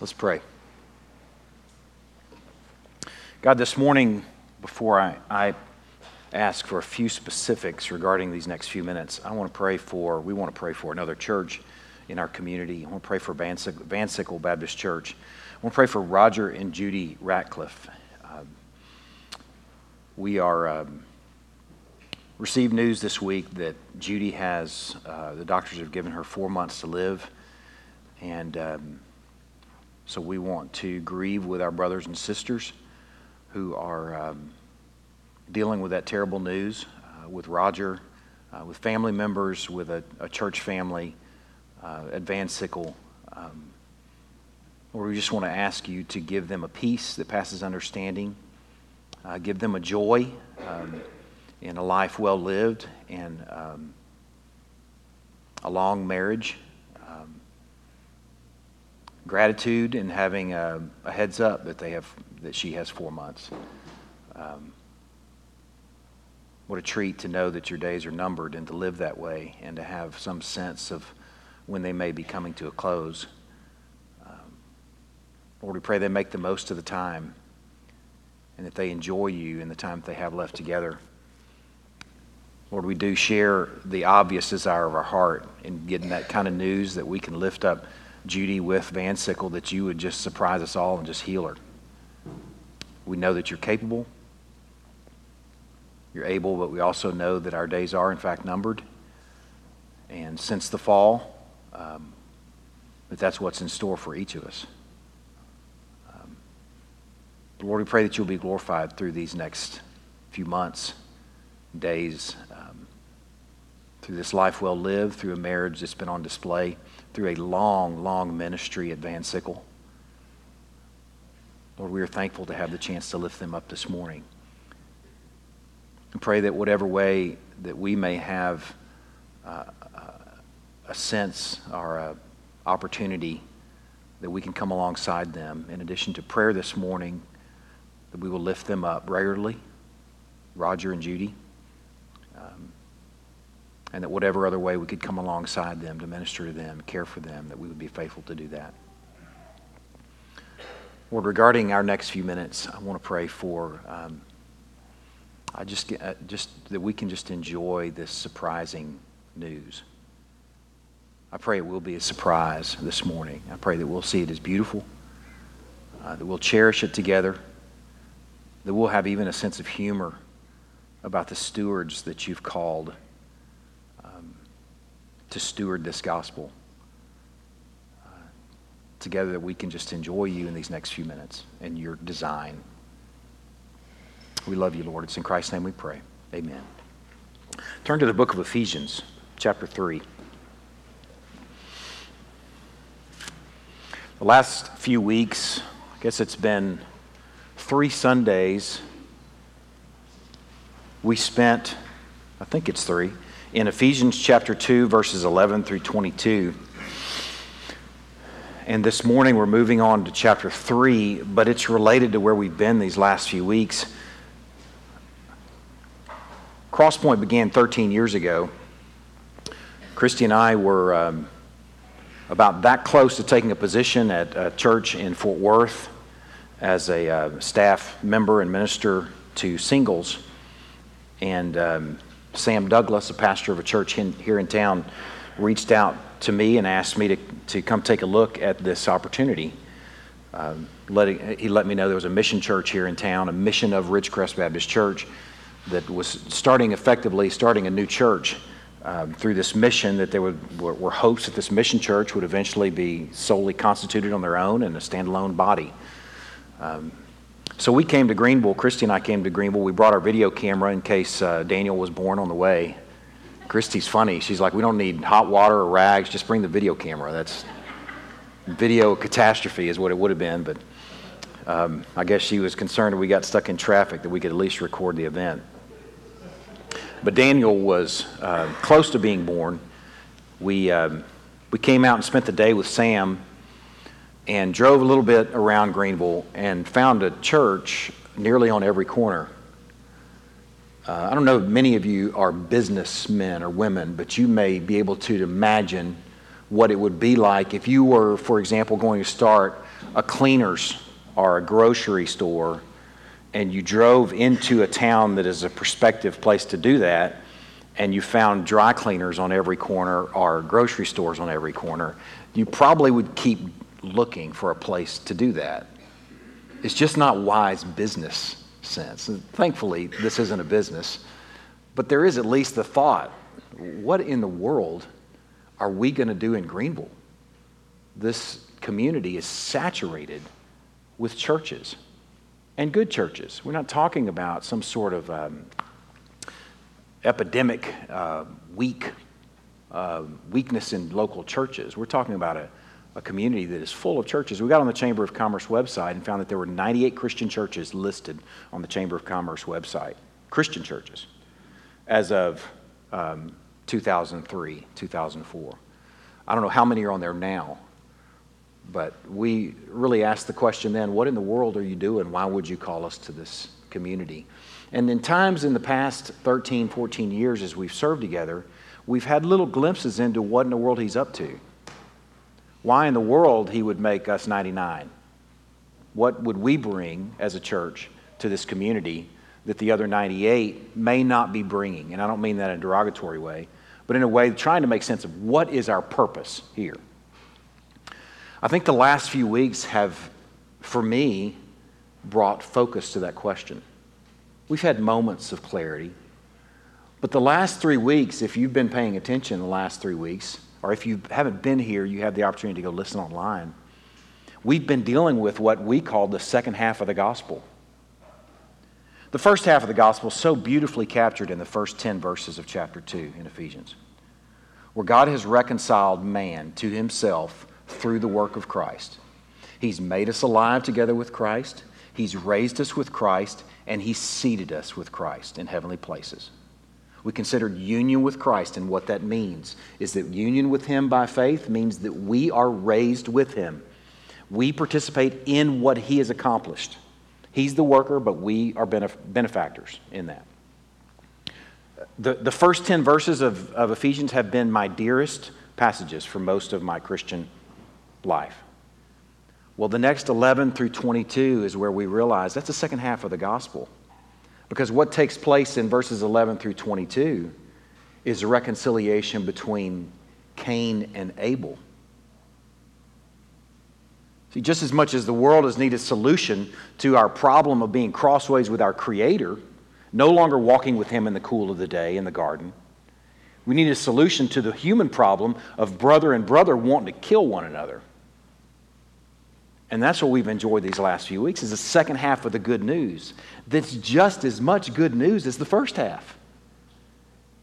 Let's pray. God, this morning, before I, I ask for a few specifics regarding these next few minutes, I want to pray for, we want to pray for another church in our community. I want to pray for Van Sickle Baptist Church. I want to pray for Roger and Judy Ratcliffe. Um, we are um, received news this week that Judy has, uh, the doctors have given her four months to live. And um, so we want to grieve with our brothers and sisters who are um, dealing with that terrible news, uh, with Roger, uh, with family members, with a, a church family uh, at Van Sickle. Um, Lord, we just want to ask you to give them a peace that passes understanding, uh, give them a joy um, in a life well lived, and um, a long marriage gratitude and having a, a, heads up that they have that she has four months. Um, what a treat to know that your days are numbered and to live that way and to have some sense of when they may be coming to a close. Um, Lord, we pray they make the most of the time and that they enjoy you in the time that they have left together. Lord, we do share the obvious desire of our heart in getting that kind of news that we can lift up Judy with Van Sickle, that you would just surprise us all and just heal her. We know that you're capable, you're able, but we also know that our days are, in fact, numbered. And since the fall, um, that that's what's in store for each of us. Um, Lord, we pray that you'll be glorified through these next few months, days, um, through this life well lived, through a marriage that's been on display through a long, long ministry at Van Sickle. Lord, we are thankful to have the chance to lift them up this morning. And pray that whatever way that we may have uh, a sense or an opportunity that we can come alongside them, in addition to prayer this morning, that we will lift them up regularly, Roger and Judy. Um, and that whatever other way we could come alongside them to minister to them, care for them, that we would be faithful to do that. Lord, regarding our next few minutes, I want to pray for um, I just, uh, just that we can just enjoy this surprising news. I pray it will be a surprise this morning. I pray that we'll see it as beautiful, uh, that we'll cherish it together, that we'll have even a sense of humor about the stewards that you've called to steward this gospel uh, together that we can just enjoy you in these next few minutes and your design. We love you, Lord. It's in Christ's name we pray. Amen. Turn to the book of Ephesians, chapter 3. The last few weeks, I guess it's been three Sundays, we spent, I think it's three, in Ephesians chapter 2, verses 11 through 22. And this morning we're moving on to chapter 3, but it's related to where we've been these last few weeks. Crosspoint began 13 years ago. Christy and I were um, about that close to taking a position at a church in Fort Worth as a uh, staff member and minister to singles. And um, Sam Douglas, a pastor of a church in, here in town, reached out to me and asked me to, to come take a look at this opportunity. Um, let, he let me know there was a mission church here in town, a mission of Ridgecrest Baptist Church, that was starting effectively, starting a new church um, through this mission that there would, were, were hopes that this mission church would eventually be solely constituted on their own and a standalone body. Um, so we came to Greenville. Christy and I came to Greenville. We brought our video camera in case uh, Daniel was born on the way. Christy's funny. She's like, we don't need hot water or rags. Just bring the video camera. That's video catastrophe is what it would have been. But um, I guess she was concerned we got stuck in traffic that we could at least record the event. But Daniel was uh, close to being born. We, um, we came out and spent the day with Sam and drove a little bit around Greenville and found a church nearly on every corner. Uh, I don't know if many of you are businessmen or women, but you may be able to imagine what it would be like if you were, for example, going to start a cleaner's or a grocery store and you drove into a town that is a prospective place to do that, and you found dry cleaners on every corner or grocery stores on every corner, you probably would keep looking for a place to do that. It's just not wise business sense. And thankfully, this isn't a business, but there is at least the thought what in the world are we going to do in Greenville? This community is saturated with churches and good churches. We're not talking about some sort of um, epidemic, uh, weak uh, weakness in local churches. We're talking about a, a community that is full of churches. We got on the Chamber of Commerce website and found that there were 98 Christian churches listed on the Chamber of Commerce website, Christian churches, as of um, 2003, 2004. I don't know how many are on there now, but we really asked the question then what in the world are you doing? Why would you call us to this community? And in times in the past 13, 14 years as we've served together, we've had little glimpses into what in the world he's up to. Why in the world he would make us 99? What would we bring as a church to this community that the other 98 may not be bringing? And I don't mean that in a derogatory way, but in a way trying to make sense of what is our purpose here. I think the last few weeks have, for me, brought focus to that question. We've had moments of clarity, but the last three weeks, if you've been paying attention the last three weeks, or if you haven't been here, you have the opportunity to go listen online. We've been dealing with what we call the second half of the gospel. The first half of the gospel is so beautifully captured in the first 10 verses of chapter 2 in Ephesians, where God has reconciled man to himself through the work of Christ. He's made us alive together with Christ, He's raised us with Christ, and He's seated us with Christ in heavenly places. We considered union with Christ, and what that means is that union with Him by faith means that we are raised with Him. We participate in what He has accomplished. He's the worker, but we are benef- benefactors in that. The, the first 10 verses of, of Ephesians have been my dearest passages for most of my Christian life. Well, the next 11 through 22 is where we realize that's the second half of the gospel. Because what takes place in verses 11 through 22 is a reconciliation between Cain and Abel. See, just as much as the world has needed a solution to our problem of being crossways with our Creator, no longer walking with Him in the cool of the day in the garden, we need a solution to the human problem of brother and brother wanting to kill one another. And that's what we've enjoyed these last few weeks is the second half of the good news. That's just as much good news as the first half.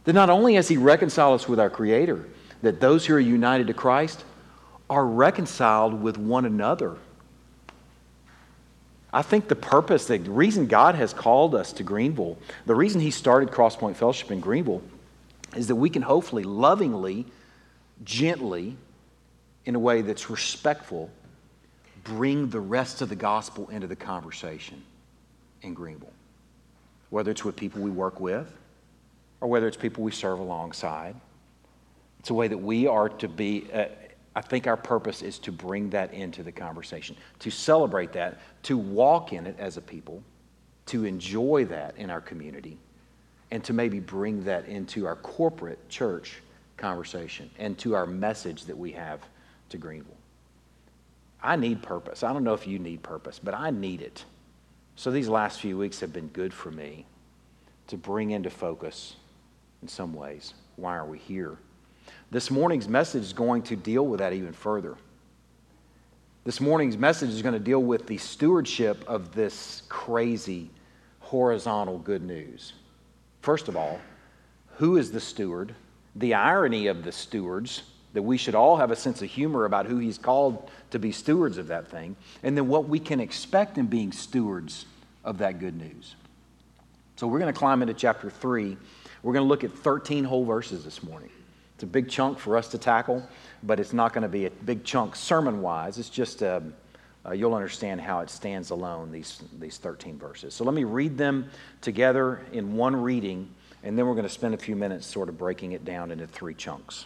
That not only has he reconciled us with our creator, that those who are united to Christ are reconciled with one another. I think the purpose, the reason God has called us to Greenville, the reason he started Crosspoint Fellowship in Greenville is that we can hopefully lovingly, gently, in a way that's respectful, bring the rest of the gospel into the conversation in Greenville. Whether it's with people we work with or whether it's people we serve alongside. It's a way that we are to be, uh, I think our purpose is to bring that into the conversation, to celebrate that, to walk in it as a people, to enjoy that in our community, and to maybe bring that into our corporate church conversation and to our message that we have to Greenville. I need purpose. I don't know if you need purpose, but I need it. So these last few weeks have been good for me to bring into focus, in some ways, why are we here? This morning's message is going to deal with that even further. This morning's message is going to deal with the stewardship of this crazy horizontal good news. First of all, who is the steward? The irony of the stewards that we should all have a sense of humor about who he's called to be stewards of that thing, and then what we can expect in being stewards of that good news. So we're going to climb into chapter 3. We're going to look at 13 whole verses this morning. It's a big chunk for us to tackle, but it's not going to be a big chunk sermon wise. It's just, uh, uh, you'll understand how it stands alone, these, these 13 verses. So let me read them together in one reading, and then we're going to spend a few minutes sort of breaking it down into three chunks.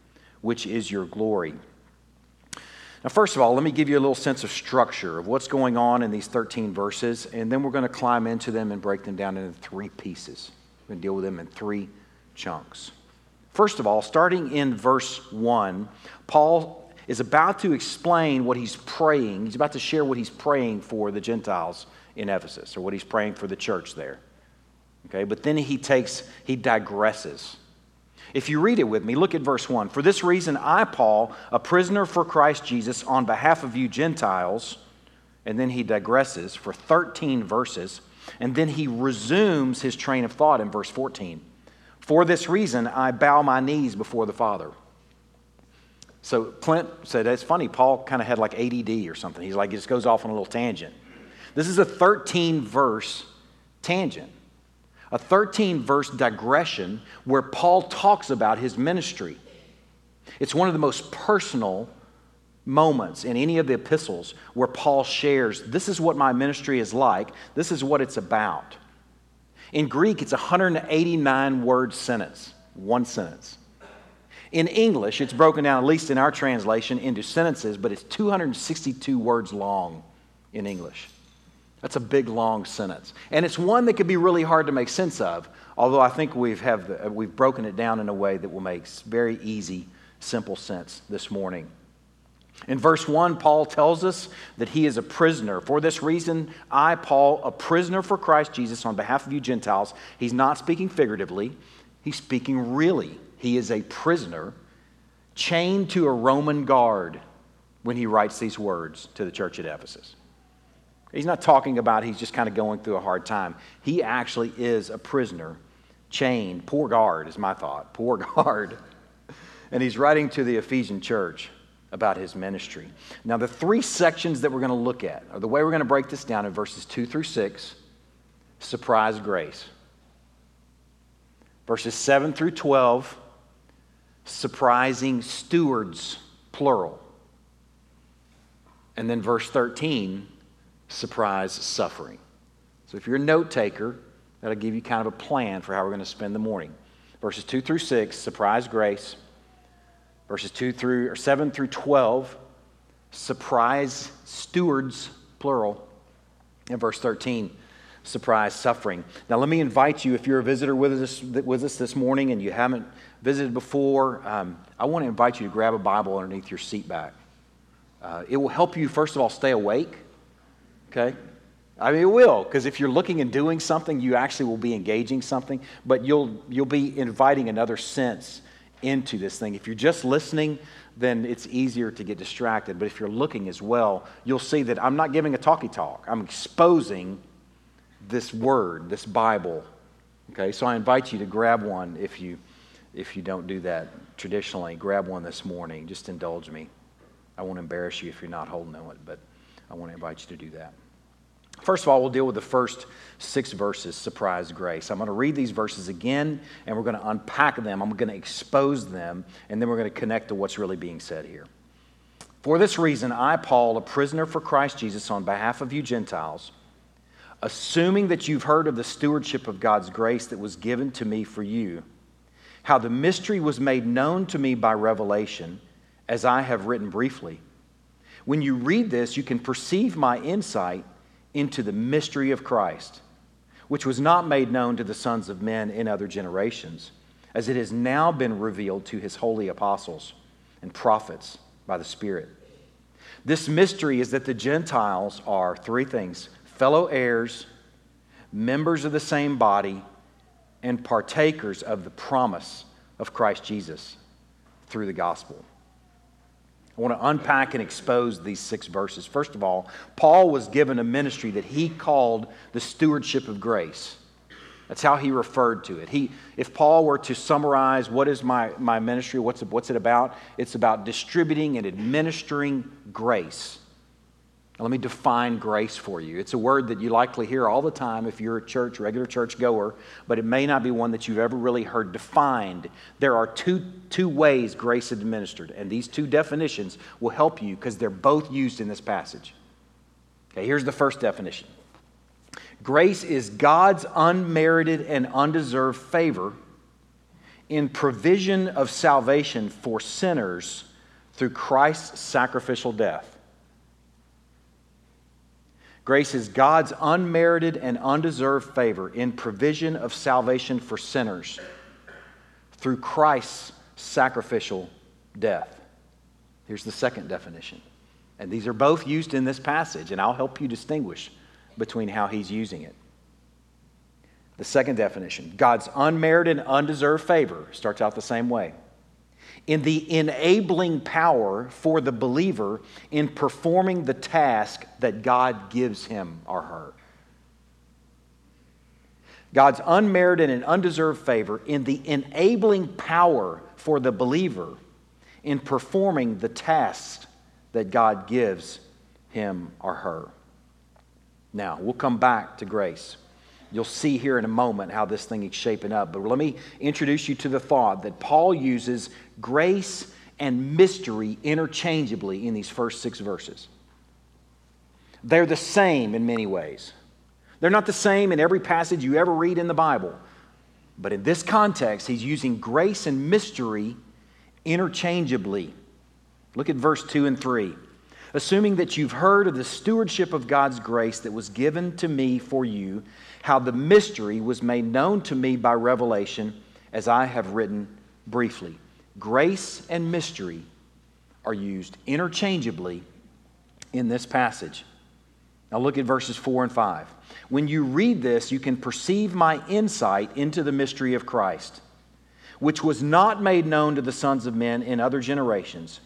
which is your glory. Now, first of all, let me give you a little sense of structure of what's going on in these 13 verses, and then we're going to climb into them and break them down into three pieces. We're going to deal with them in three chunks. First of all, starting in verse 1, Paul is about to explain what he's praying. He's about to share what he's praying for the Gentiles in Ephesus, or what he's praying for the church there. Okay, but then he takes, he digresses. If you read it with me, look at verse 1. For this reason, I, Paul, a prisoner for Christ Jesus, on behalf of you Gentiles, and then he digresses for 13 verses, and then he resumes his train of thought in verse 14. For this reason, I bow my knees before the Father. So Clint said, It's funny, Paul kind of had like ADD or something. He's like, he just goes off on a little tangent. This is a 13 verse tangent, a 13 verse digression where Paul talks about his ministry. It's one of the most personal moments in any of the epistles where Paul shares, This is what my ministry is like, this is what it's about. In Greek, it's a 189 word sentence, one sentence. In English, it's broken down, at least in our translation, into sentences, but it's 262 words long in English. That's a big, long sentence. And it's one that could be really hard to make sense of, although I think we've, have the, we've broken it down in a way that will make very easy, simple sense this morning. In verse 1, Paul tells us that he is a prisoner. For this reason, I, Paul, a prisoner for Christ Jesus on behalf of you Gentiles, he's not speaking figuratively, he's speaking really. He is a prisoner chained to a Roman guard when he writes these words to the church at Ephesus. He's not talking about he's just kind of going through a hard time. He actually is a prisoner, chained. Poor guard is my thought. Poor guard. And he's writing to the Ephesian church about his ministry. Now, the three sections that we're going to look at, or the way we're going to break this down in verses 2 through 6, surprise grace. Verses 7 through 12, surprising stewards, plural. And then verse 13, surprise suffering. So if you're a note taker, that'll give you kind of a plan for how we're going to spend the morning. Verses 2 through 6, surprise grace. Verses 2 through or 7 through 12 surprise stewards plural. And verse 13 surprise suffering. Now let me invite you if you're a visitor with us with us this morning and you haven't visited before um, i want to invite you to grab a bible underneath your seat back. Uh, it will help you first of all stay awake okay I mean, it will, because if you're looking and doing something, you actually will be engaging something, but you'll, you'll be inviting another sense into this thing. If you're just listening, then it's easier to get distracted. But if you're looking as well, you'll see that I'm not giving a talkie talk, I'm exposing this word, this Bible. Okay, so I invite you to grab one if you if you don't do that traditionally. Grab one this morning. Just indulge me. I won't embarrass you if you're not holding on it, but I want to invite you to do that. First of all, we'll deal with the first six verses, surprise grace. I'm going to read these verses again, and we're going to unpack them. I'm going to expose them, and then we're going to connect to what's really being said here. For this reason, I, Paul, a prisoner for Christ Jesus, on behalf of you Gentiles, assuming that you've heard of the stewardship of God's grace that was given to me for you, how the mystery was made known to me by revelation, as I have written briefly. When you read this, you can perceive my insight into the mystery of Christ, which was not made known to the sons of men in other generations, as it has now been revealed to his holy apostles and prophets by the Spirit. This mystery is that the Gentiles are three things fellow heirs, members of the same body, and partakers of the promise of Christ Jesus through the gospel. I want to unpack and expose these six verses. First of all, Paul was given a ministry that he called the stewardship of grace. That's how he referred to it. He, if Paul were to summarize what is my, my ministry, what's what's it about? It's about distributing and administering grace. Now, let me define grace for you. It's a word that you likely hear all the time if you're a church, regular church goer, but it may not be one that you've ever really heard defined. There are two, two ways grace is administered, and these two definitions will help you because they're both used in this passage. Okay, here's the first definition Grace is God's unmerited and undeserved favor in provision of salvation for sinners through Christ's sacrificial death. Grace is God's unmerited and undeserved favor in provision of salvation for sinners through Christ's sacrificial death. Here's the second definition. And these are both used in this passage, and I'll help you distinguish between how he's using it. The second definition God's unmerited and undeserved favor starts out the same way. In the enabling power for the believer in performing the task that God gives him or her. God's unmerited and undeserved favor in the enabling power for the believer in performing the task that God gives him or her. Now, we'll come back to grace. You'll see here in a moment how this thing is shaping up. But let me introduce you to the thought that Paul uses grace and mystery interchangeably in these first six verses. They're the same in many ways. They're not the same in every passage you ever read in the Bible. But in this context, he's using grace and mystery interchangeably. Look at verse 2 and 3 assuming that you've heard of the stewardship of God's grace that was given to me for you, how the mystery was made known to me by revelation, as I have written briefly. Grace and mystery are used interchangeably in this passage. Now look at verses 4 and 5. When you read this, you can perceive my insight into the mystery of Christ, which was not made known to the sons of men in other generations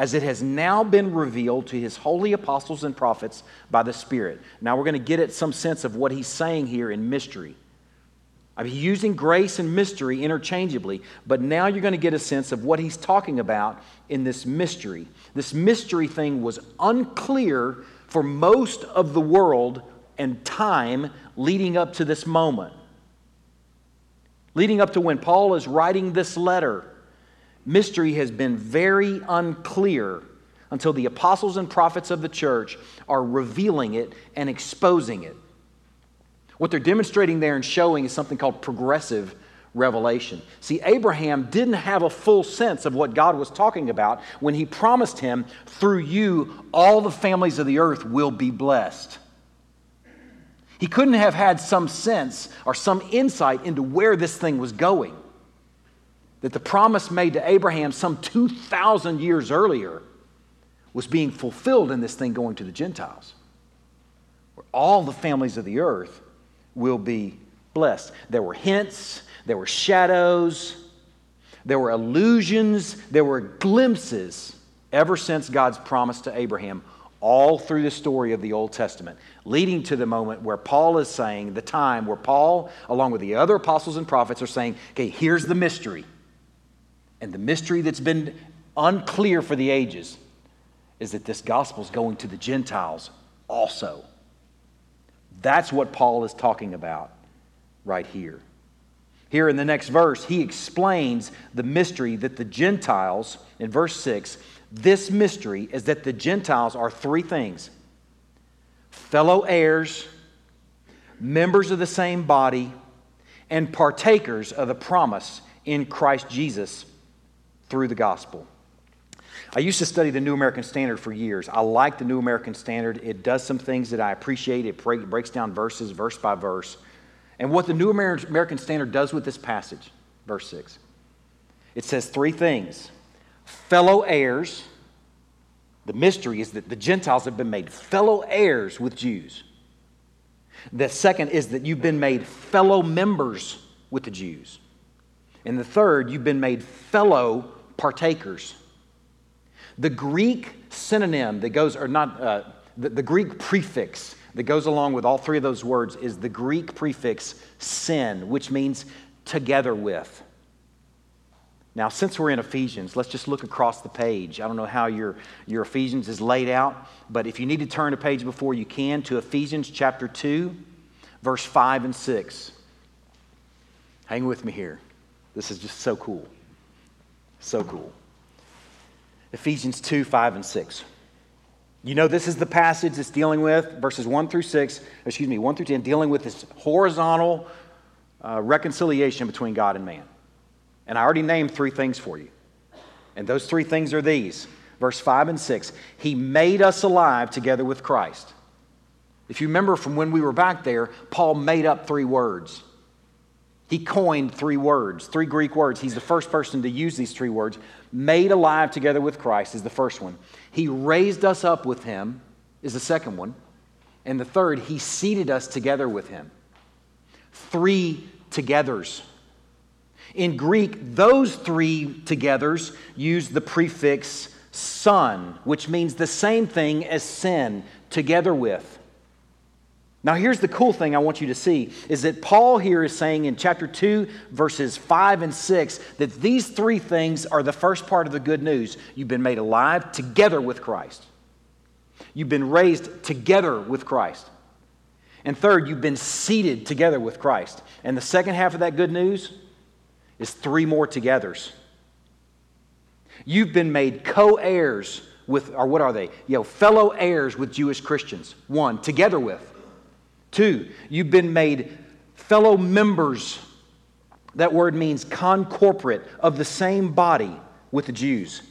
as it has now been revealed to his holy apostles and prophets by the Spirit. Now we're going to get at some sense of what he's saying here in mystery. I'm using grace and mystery interchangeably, but now you're going to get a sense of what he's talking about in this mystery. This mystery thing was unclear for most of the world and time leading up to this moment. Leading up to when Paul is writing this letter mystery has been very unclear until the apostles and prophets of the church are revealing it and exposing it. What they're demonstrating there and showing is something called progressive revelation. See, Abraham didn't have a full sense of what God was talking about when he promised him, through you, all the families of the earth will be blessed. He couldn't have had some sense or some insight into where this thing was going that the promise made to Abraham some 2,000 years earlier was being fulfilled in this thing going to the Gentiles, where all the families of the earth will be blessed. There were hints, there were shadows, there were illusions, there were glimpses ever since God's promise to Abraham, all through the story of the Old Testament, leading to the moment where Paul is saying, the time where Paul, along with the other apostles and prophets, are saying, okay, here's the mystery. And the mystery that's been unclear for the ages is that this gospel is going to the Gentiles also. That's what Paul is talking about right here. Here in the next verse, he explains the mystery that the Gentiles, in verse 6, this mystery is that the Gentiles are three things fellow heirs, members of the same body, and partakers of the promise in Christ Jesus through the gospel. I used to study the New American Standard for years. I like the New American Standard. It does some things that I appreciate. It breaks down verses, verse by verse. And what the New American Standard does with this passage, verse 6, it says three things fellow heirs. The mystery is that the Gentiles have been made fellow heirs with Jews. The second is that you've been made fellow members with the Jews. And the third, you've been made fellow partakers. The Greek synonym that goes, or not, uh, the, the Greek prefix that goes along with all three of those words is the Greek prefix sin, which means together with. Now, since we're in Ephesians, let's just look across the page. I don't know how your, your Ephesians is laid out, but if you need to turn a page before you can to Ephesians chapter 2, verse 5 and 6. Hang with me here. This is just so cool. So cool. Ephesians 2, 5, and 6. You know, this is the passage that's dealing with verses 1 through 6, excuse me, 1 through 10, dealing with this horizontal uh, reconciliation between God and man. And I already named three things for you. And those three things are these verse 5 and 6. He made us alive together with Christ. If you remember from when we were back there, Paul made up three words. He coined three words, three Greek words. He's the first person to use these three words. Made alive together with Christ is the first one. He raised us up with him is the second one. And the third, he seated us together with him. Three togethers. In Greek, those three togethers use the prefix son, which means the same thing as sin, together with. Now, here's the cool thing I want you to see is that Paul here is saying in chapter 2, verses 5 and 6, that these three things are the first part of the good news. You've been made alive together with Christ, you've been raised together with Christ. And third, you've been seated together with Christ. And the second half of that good news is three more togethers. You've been made co heirs with, or what are they? You know, fellow heirs with Jewish Christians. One, together with. Two, you've been made fellow members. That word means concorporate of the same body with the Jews.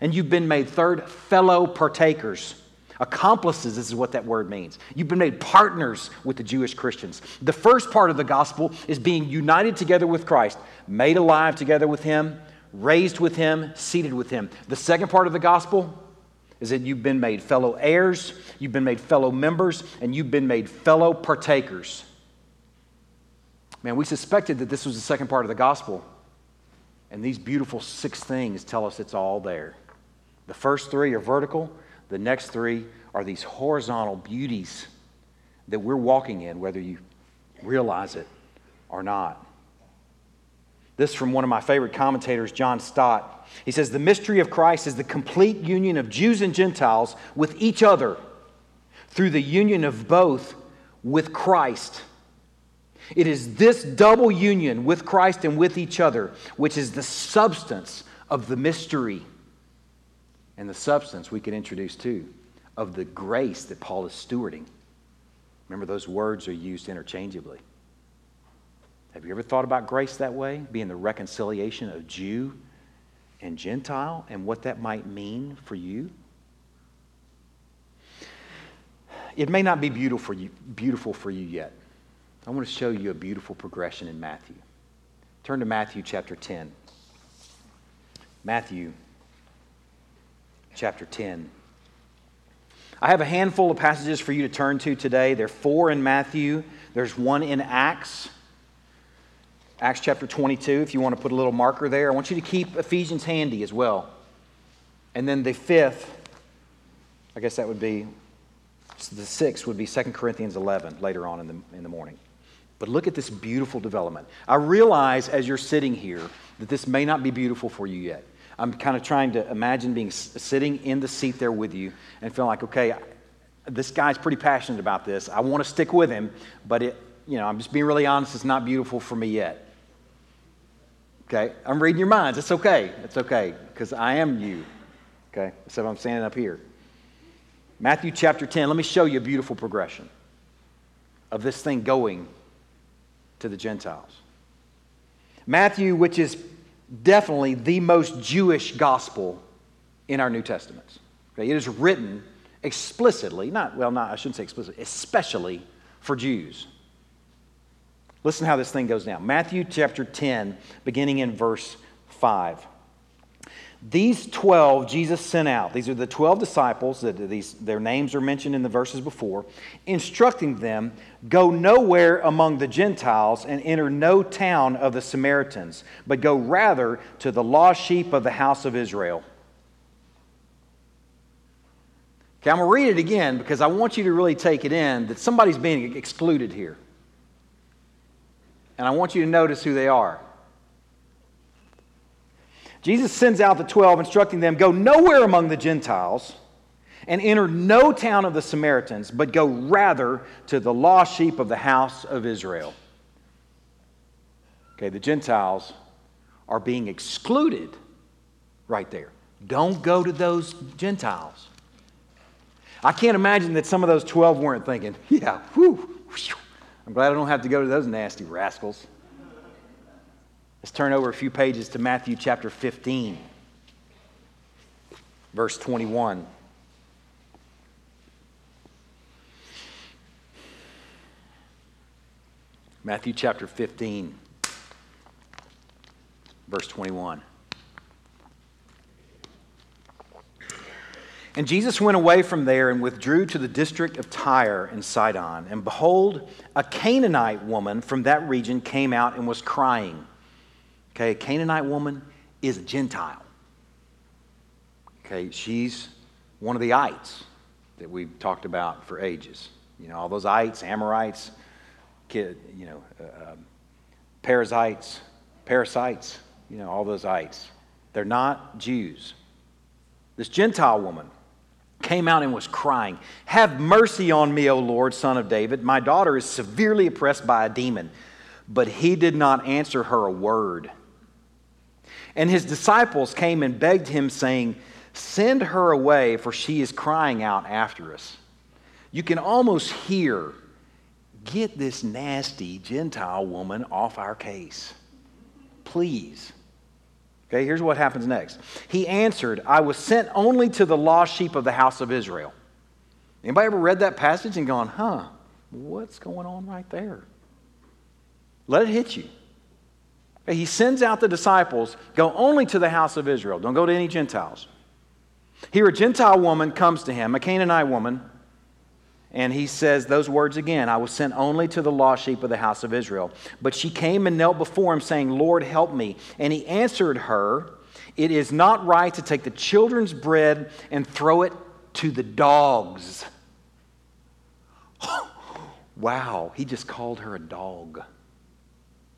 And you've been made, third, fellow partakers. Accomplices, this is what that word means. You've been made partners with the Jewish Christians. The first part of the gospel is being united together with Christ, made alive together with Him, raised with Him, seated with Him. The second part of the gospel is that you've been made fellow heirs, you've been made fellow members, and you've been made fellow partakers. Man, we suspected that this was the second part of the gospel. And these beautiful six things tell us it's all there. The first three are vertical, the next three are these horizontal beauties that we're walking in, whether you realize it or not. This from one of my favorite commentators, John Stott. He says, The mystery of Christ is the complete union of Jews and Gentiles with each other through the union of both with Christ. It is this double union with Christ and with each other which is the substance of the mystery and the substance we can introduce too of the grace that Paul is stewarding. Remember, those words are used interchangeably. Have you ever thought about grace that way? Being the reconciliation of Jew and Gentile and what that might mean for you? It may not be beautiful for you, beautiful for you yet. I want to show you a beautiful progression in Matthew. Turn to Matthew chapter 10. Matthew chapter 10. I have a handful of passages for you to turn to today. There are four in Matthew, there's one in Acts. Acts chapter 22, if you want to put a little marker there. I want you to keep Ephesians handy as well. And then the fifth, I guess that would be, the sixth would be 2 Corinthians 11 later on in the, in the morning. But look at this beautiful development. I realize as you're sitting here that this may not be beautiful for you yet. I'm kind of trying to imagine being sitting in the seat there with you and feeling like, okay, this guy's pretty passionate about this. I want to stick with him, but it, you know, I'm just being really honest, it's not beautiful for me yet. Okay? I'm reading your minds. It's okay. It's okay because I am you. Okay? So I'm standing up here. Matthew chapter 10, let me show you a beautiful progression of this thing going to the Gentiles. Matthew, which is definitely the most Jewish gospel in our New Testaments. Okay? It is written explicitly, not, well, not, I shouldn't say explicitly, especially for Jews. Listen how this thing goes down. Matthew chapter 10, beginning in verse 5. These 12 Jesus sent out. These are the 12 disciples, that these, their names are mentioned in the verses before, instructing them go nowhere among the Gentiles and enter no town of the Samaritans, but go rather to the lost sheep of the house of Israel. Okay, I'm going to read it again because I want you to really take it in that somebody's being excluded here. And I want you to notice who they are. Jesus sends out the 12, instructing them go nowhere among the Gentiles and enter no town of the Samaritans, but go rather to the lost sheep of the house of Israel. Okay, the Gentiles are being excluded right there. Don't go to those Gentiles. I can't imagine that some of those 12 weren't thinking, yeah, whew, I'm glad I don't have to go to those nasty rascals. Let's turn over a few pages to Matthew chapter 15, verse 21. Matthew chapter 15, verse 21. And Jesus went away from there and withdrew to the district of Tyre and Sidon. And behold, a Canaanite woman from that region came out and was crying. Okay, a Canaanite woman is a Gentile. Okay, she's one of the ites that we've talked about for ages. You know, all those ites, Amorites, kid, you know, uh, um, parasites, parasites, you know, all those ites. They're not Jews. This Gentile woman came out and was crying, Have mercy on me, O Lord, son of David. My daughter is severely oppressed by a demon. But he did not answer her a word. And his disciples came and begged him, saying, Send her away, for she is crying out after us. You can almost hear, Get this nasty Gentile woman off our case. Please. Okay, here's what happens next. He answered, I was sent only to the lost sheep of the house of Israel. Anybody ever read that passage and gone, huh, what's going on right there? Let it hit you. He sends out the disciples, go only to the house of Israel. Don't go to any Gentiles. Here, a Gentile woman comes to him, a Canaanite woman, and he says those words again I was sent only to the lost sheep of the house of Israel. But she came and knelt before him, saying, Lord, help me. And he answered her, It is not right to take the children's bread and throw it to the dogs. wow, he just called her a dog.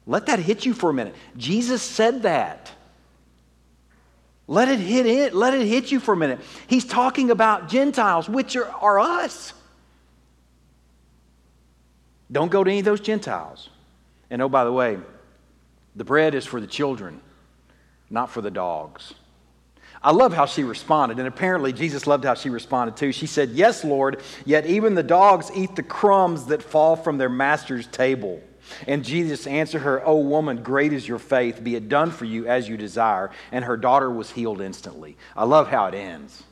Let that hit you for a minute. Jesus said that. Let it hit it. Let it hit you for a minute. He's talking about Gentiles, which are, are us. Don't go to any of those Gentiles. And oh, by the way, the bread is for the children, not for the dogs. I love how she responded, and apparently Jesus loved how she responded too. She said, Yes, Lord, yet even the dogs eat the crumbs that fall from their master's table. And Jesus answered her, O woman, great is your faith. Be it done for you as you desire. And her daughter was healed instantly. I love how it ends.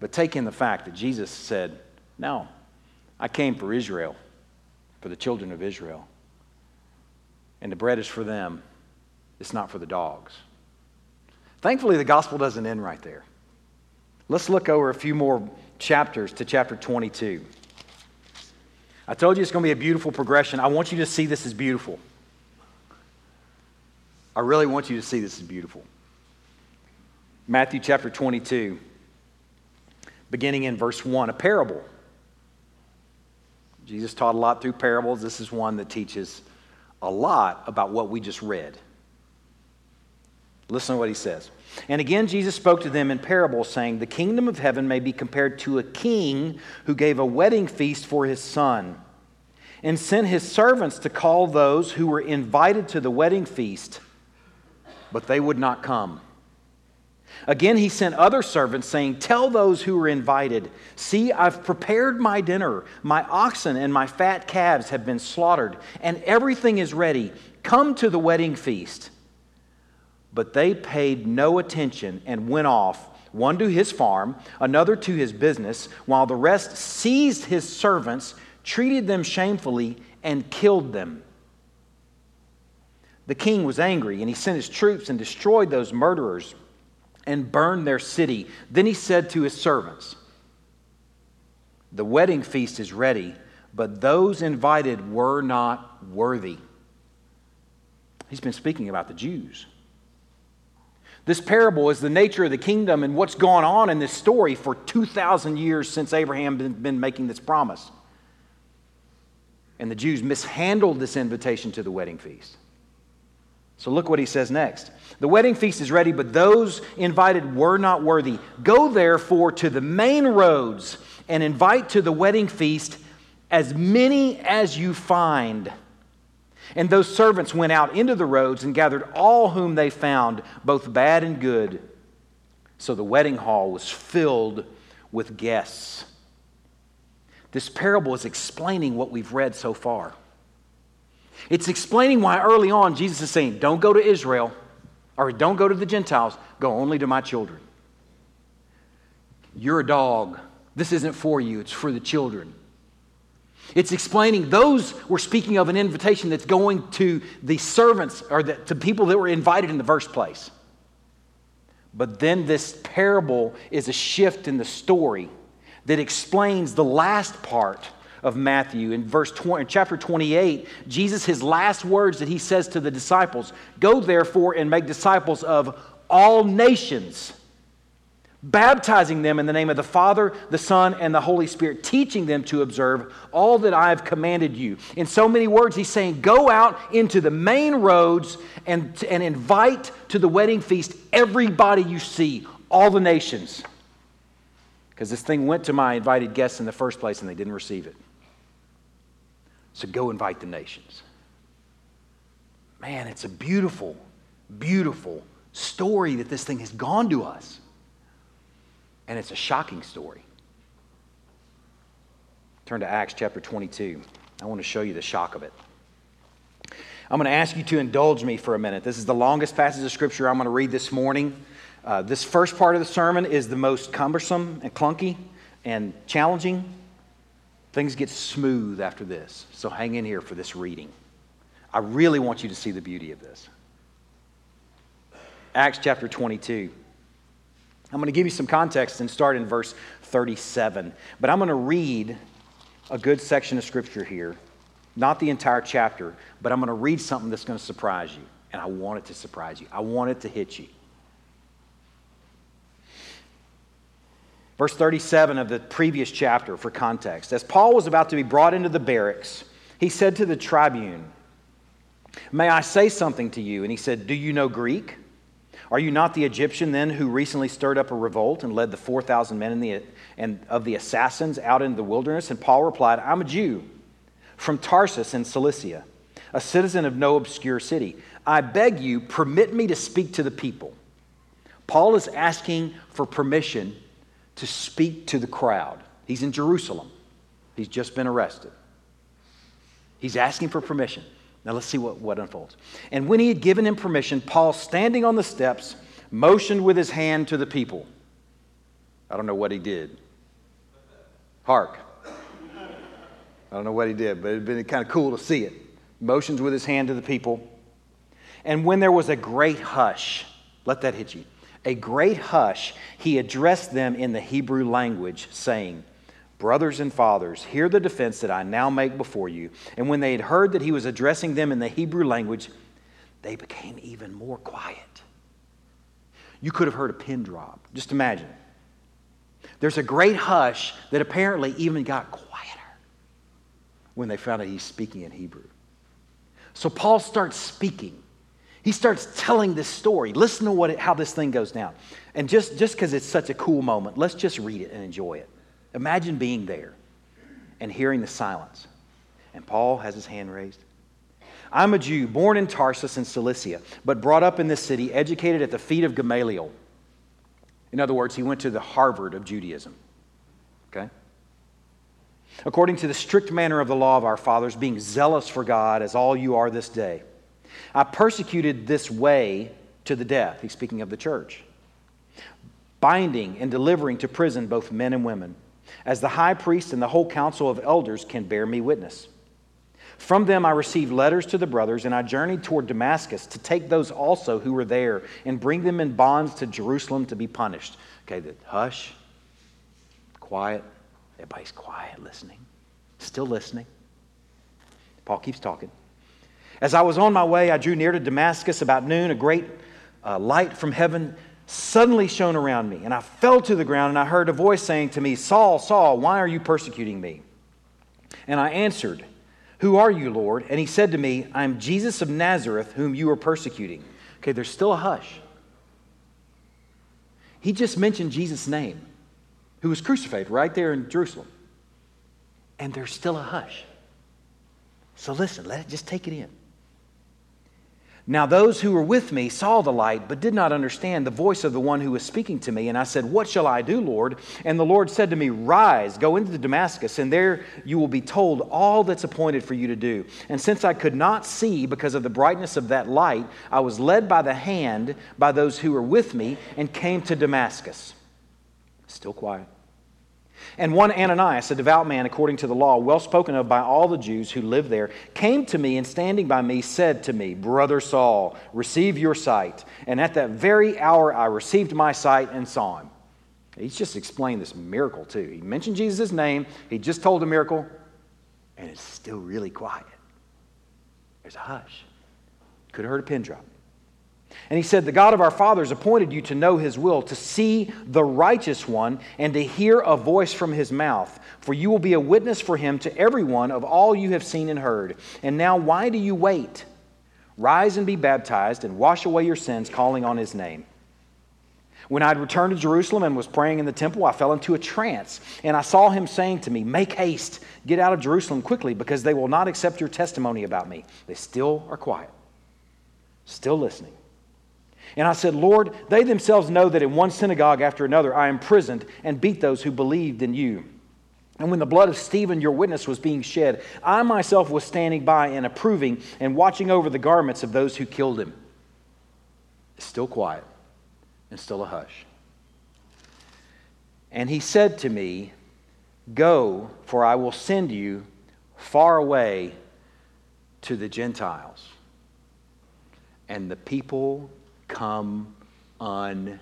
But take in the fact that Jesus said, No, I came for Israel, for the children of Israel. And the bread is for them, it's not for the dogs. Thankfully, the gospel doesn't end right there. Let's look over a few more chapters to chapter 22. I told you it's going to be a beautiful progression. I want you to see this as beautiful. I really want you to see this as beautiful. Matthew chapter 22, beginning in verse 1, a parable. Jesus taught a lot through parables. This is one that teaches a lot about what we just read. Listen to what he says. And again, Jesus spoke to them in parables, saying, The kingdom of heaven may be compared to a king who gave a wedding feast for his son and sent his servants to call those who were invited to the wedding feast, but they would not come. Again, he sent other servants, saying, Tell those who are invited, See, I've prepared my dinner. My oxen and my fat calves have been slaughtered, and everything is ready. Come to the wedding feast. But they paid no attention and went off, one to his farm, another to his business, while the rest seized his servants, treated them shamefully, and killed them. The king was angry, and he sent his troops and destroyed those murderers and burned their city. Then he said to his servants, The wedding feast is ready, but those invited were not worthy. He's been speaking about the Jews. This parable is the nature of the kingdom and what's gone on in this story for 2,000 years since Abraham been, been making this promise. And the Jews mishandled this invitation to the wedding feast. So look what he says next. The wedding feast is ready, but those invited were not worthy. Go therefore to the main roads and invite to the wedding feast as many as you find. And those servants went out into the roads and gathered all whom they found, both bad and good. So the wedding hall was filled with guests. This parable is explaining what we've read so far. It's explaining why early on Jesus is saying, Don't go to Israel or don't go to the Gentiles, go only to my children. You're a dog. This isn't for you, it's for the children. It's explaining those were speaking of an invitation that's going to the servants or the, to people that were invited in the first place. But then this parable is a shift in the story that explains the last part of Matthew. In verse 20, in chapter 28, Jesus, his last words that he says to the disciples, Go therefore and make disciples of all nations, baptizing them in the name of the Father, the Son, and the Holy Spirit, teaching them to observe all that I have commanded you. In so many words, he's saying, Go out into the main roads and, and invite to the wedding feast everybody you see, all the nations. Because this thing went to my invited guests in the first place and they didn't receive it. So go invite the nations. Man, it's a beautiful, beautiful story that this thing has gone to us. And it's a shocking story. Turn to Acts chapter 22. I want to show you the shock of it. I'm going to ask you to indulge me for a minute. This is the longest passage of Scripture I'm going to read this morning. Uh, this first part of the sermon is the most cumbersome and clunky and challenging. Things get smooth after this, so hang in here for this reading. I really want you to see the beauty of this. Acts chapter 22. I'm going to give you some context and start in verse 37. But I'm going to read a good section of scripture here. Not the entire chapter, but I'm going to read something that's going to surprise you. And I want it to surprise you, I want it to hit you. Verse 37 of the previous chapter for context. As Paul was about to be brought into the barracks, he said to the tribune, May I say something to you? And he said, Do you know Greek? Are you not the Egyptian then who recently stirred up a revolt and led the 4,000 men the, and of the assassins out into the wilderness? And Paul replied, I'm a Jew from Tarsus in Cilicia, a citizen of no obscure city. I beg you, permit me to speak to the people. Paul is asking for permission to speak to the crowd. He's in Jerusalem, he's just been arrested. He's asking for permission. Now let's see what, what unfolds. And when he had given him permission, Paul, standing on the steps, motioned with his hand to the people. I don't know what he did. Hark. I don't know what he did, but it'd been kind of cool to see it. Motions with his hand to the people. And when there was a great hush, let that hit you a great hush, he addressed them in the Hebrew language, saying, Brothers and fathers, hear the defense that I now make before you. And when they had heard that he was addressing them in the Hebrew language, they became even more quiet. You could have heard a pin drop. Just imagine. There's a great hush that apparently even got quieter when they found out he's speaking in Hebrew. So Paul starts speaking. He starts telling this story. Listen to what it, how this thing goes down. And just just because it's such a cool moment, let's just read it and enjoy it. Imagine being there and hearing the silence. And Paul has his hand raised. I'm a Jew, born in Tarsus in Cilicia, but brought up in this city, educated at the feet of Gamaliel. In other words, he went to the Harvard of Judaism. Okay? According to the strict manner of the law of our fathers, being zealous for God as all you are this day. I persecuted this way to the death. He's speaking of the church. Binding and delivering to prison both men and women, as the high priest and the whole council of elders can bear me witness. From them I received letters to the brothers, and I journeyed toward Damascus to take those also who were there and bring them in bonds to Jerusalem to be punished. Okay, the hush, quiet. Everybody's quiet, listening, still listening. Paul keeps talking. As I was on my way, I drew near to Damascus about noon. A great uh, light from heaven suddenly shone around me, and I fell to the ground, and I heard a voice saying to me, Saul, Saul, why are you persecuting me? And I answered, Who are you, Lord? And he said to me, I am Jesus of Nazareth, whom you are persecuting. Okay, there's still a hush. He just mentioned Jesus' name, who was crucified right there in Jerusalem. And there's still a hush. So listen, let it just take it in. Now, those who were with me saw the light, but did not understand the voice of the one who was speaking to me. And I said, What shall I do, Lord? And the Lord said to me, Rise, go into Damascus, and there you will be told all that's appointed for you to do. And since I could not see because of the brightness of that light, I was led by the hand by those who were with me and came to Damascus. Still quiet. And one Ananias, a devout man according to the law, well spoken of by all the Jews who lived there, came to me and standing by me said to me, Brother Saul, receive your sight. And at that very hour I received my sight and saw him. He's just explained this miracle too. He mentioned Jesus' name, he just told a miracle, and it's still really quiet. There's a hush. Could have heard a pin drop. And he said, The God of our fathers appointed you to know his will, to see the righteous one, and to hear a voice from his mouth. For you will be a witness for him to everyone of all you have seen and heard. And now, why do you wait? Rise and be baptized, and wash away your sins, calling on his name. When I had returned to Jerusalem and was praying in the temple, I fell into a trance, and I saw him saying to me, Make haste, get out of Jerusalem quickly, because they will not accept your testimony about me. They still are quiet, still listening. And I said, Lord, they themselves know that in one synagogue after another I imprisoned and beat those who believed in you. And when the blood of Stephen, your witness, was being shed, I myself was standing by and approving and watching over the garments of those who killed him. It's still quiet and still a hush. And he said to me, Go, for I will send you far away to the Gentiles. And the people come unglued.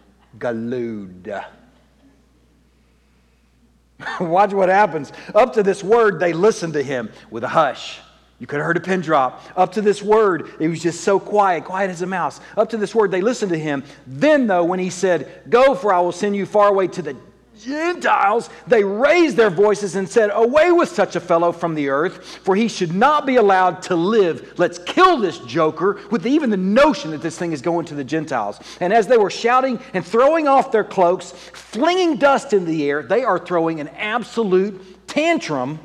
Watch what happens. Up to this word, they listened to him with a hush. You could have heard a pin drop. Up to this word, it was just so quiet, quiet as a mouse. Up to this word, they listened to him. Then, though, when he said, Go, for I will send you far away to the Gentiles, they raised their voices and said, Away with such a fellow from the earth, for he should not be allowed to live. Let's kill this joker with even the notion that this thing is going to the Gentiles. And as they were shouting and throwing off their cloaks, flinging dust in the air, they are throwing an absolute tantrum.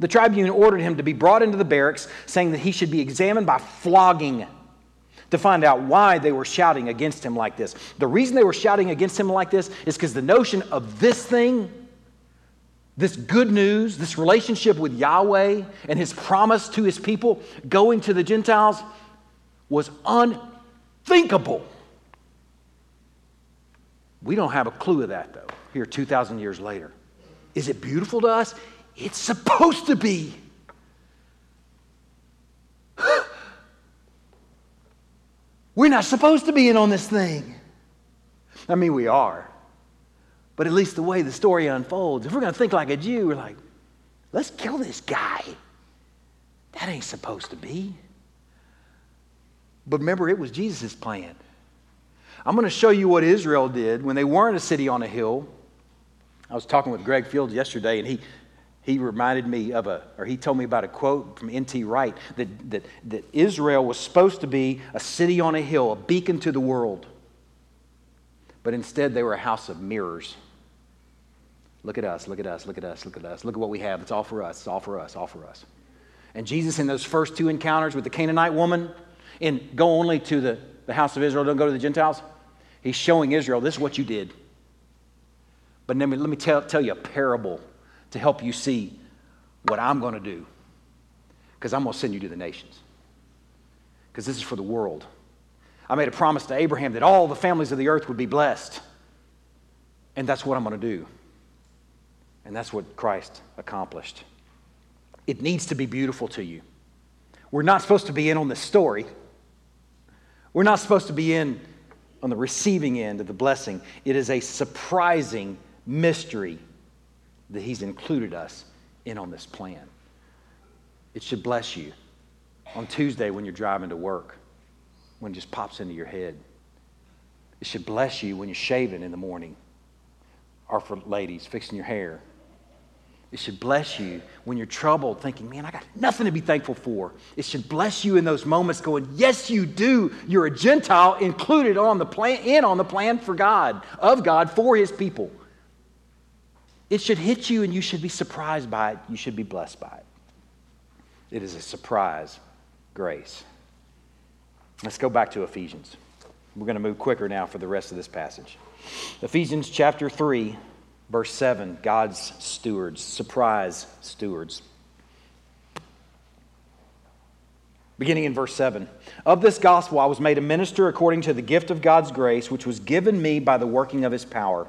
The tribune ordered him to be brought into the barracks, saying that he should be examined by flogging to find out why they were shouting against him like this. The reason they were shouting against him like this is because the notion of this thing, this good news, this relationship with Yahweh and his promise to his people going to the Gentiles was unthinkable. We don't have a clue of that, though, here 2,000 years later. Is it beautiful to us? It's supposed to be. We're not supposed to be in on this thing. I mean, we are. But at least the way the story unfolds, if we're going to think like a Jew, we're like, let's kill this guy. That ain't supposed to be. But remember, it was Jesus' plan. I'm going to show you what Israel did when they weren't a city on a hill. I was talking with Greg Fields yesterday, and he he reminded me of a, or he told me about a quote from N.T. Wright that, that, that Israel was supposed to be a city on a hill, a beacon to the world. But instead, they were a house of mirrors. Look at us, look at us, look at us, look at us. Look at what we have. It's all for us, it's all for us, all for us. And Jesus, in those first two encounters with the Canaanite woman, and go only to the, the house of Israel, don't go to the Gentiles, He's showing Israel, this is what you did. But let me, let me tell, tell you a parable to help you see what I'm going to do. Because I'm going to send you to the nations. Because this is for the world. I made a promise to Abraham that all the families of the earth would be blessed. And that's what I'm going to do. And that's what Christ accomplished. It needs to be beautiful to you. We're not supposed to be in on this story. We're not supposed to be in on the receiving end of the blessing. It is a surprising mystery that He's included us in on this plan. It should bless you on Tuesday when you're driving to work, when it just pops into your head. It should bless you when you're shaving in the morning, or for ladies, fixing your hair. It should bless you when you're troubled, thinking, man, I got nothing to be thankful for. It should bless you in those moments, going, yes, you do. You're a Gentile included on the plan, in on the plan for God, of God, for his people. It should hit you and you should be surprised by it. You should be blessed by it. It is a surprise grace. Let's go back to Ephesians. We're going to move quicker now for the rest of this passage. Ephesians chapter 3, verse 7 God's stewards, surprise stewards. Beginning in verse 7 Of this gospel I was made a minister according to the gift of God's grace, which was given me by the working of his power.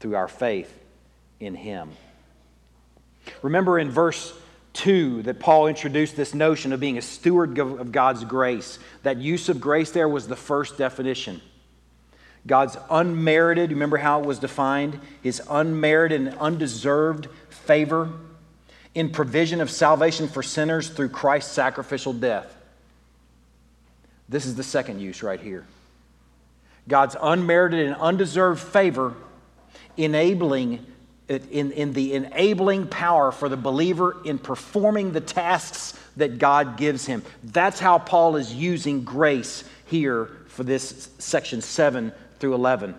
through our faith in Him. Remember in verse 2 that Paul introduced this notion of being a steward of God's grace. That use of grace there was the first definition. God's unmerited, remember how it was defined? His unmerited and undeserved favor in provision of salvation for sinners through Christ's sacrificial death. This is the second use right here. God's unmerited and undeserved favor enabling in, in the enabling power for the believer in performing the tasks that God gives him. That's how Paul is using grace here for this section 7 through 11.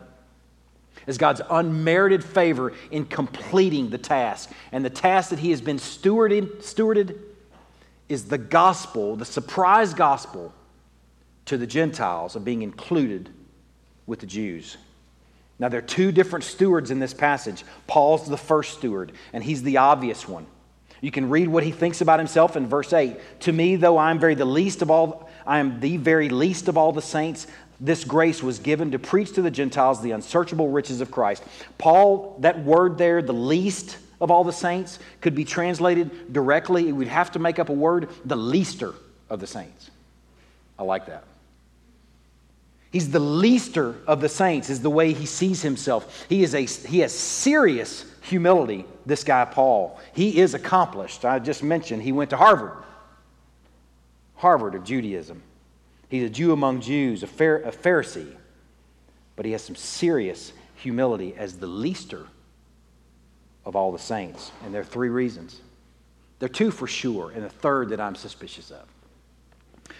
Is God's unmerited favor in completing the task. And the task that he has been stewarded, stewarded is the gospel, the surprise gospel to the Gentiles of being included with the Jews. Now, there are two different stewards in this passage. Paul's the first steward, and he's the obvious one. You can read what he thinks about himself in verse 8. To me, though I am very the least of all, I am the very least of all the saints, this grace was given to preach to the Gentiles the unsearchable riches of Christ. Paul, that word there, the least of all the saints, could be translated directly. We'd have to make up a word, the leaster of the saints. I like that. He's the leaster of the saints, is the way he sees himself. He, is a, he has serious humility, this guy, Paul. He is accomplished. I just mentioned he went to Harvard, Harvard of Judaism. He's a Jew among Jews, a, a Pharisee, but he has some serious humility as the leaster of all the saints. And there are three reasons. There are two for sure, and the third that I'm suspicious of.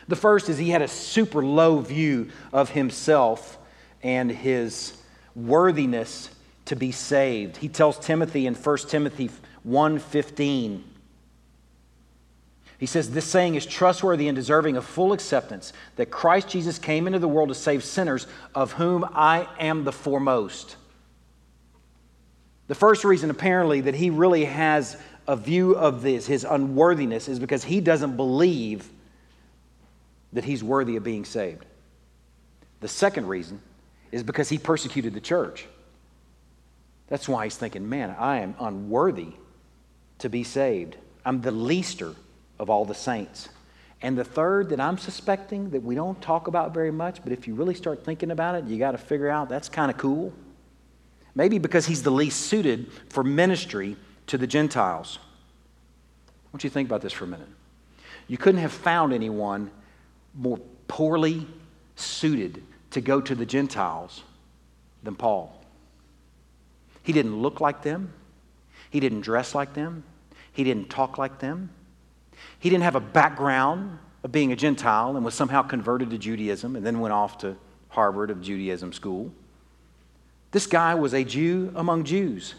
The first is he had a super low view of himself and his worthiness to be saved. He tells Timothy in 1 Timothy 1:15 he says, This saying is trustworthy and deserving of full acceptance that Christ Jesus came into the world to save sinners, of whom I am the foremost. The first reason, apparently, that he really has a view of this, his unworthiness, is because he doesn't believe that he's worthy of being saved. The second reason is because he persecuted the church. That's why he's thinking, man, I am unworthy to be saved. I'm the leaster of all the saints. And the third that I'm suspecting that we don't talk about very much, but if you really start thinking about it, you got to figure out that's kind of cool. Maybe because he's the least suited for ministry to the Gentiles. I want you to think about this for a minute. You couldn't have found anyone more poorly suited to go to the Gentiles than Paul. He didn't look like them, he didn't dress like them, he didn't talk like them, he didn't have a background of being a Gentile and was somehow converted to Judaism and then went off to Harvard of Judaism school. This guy was a Jew among Jews.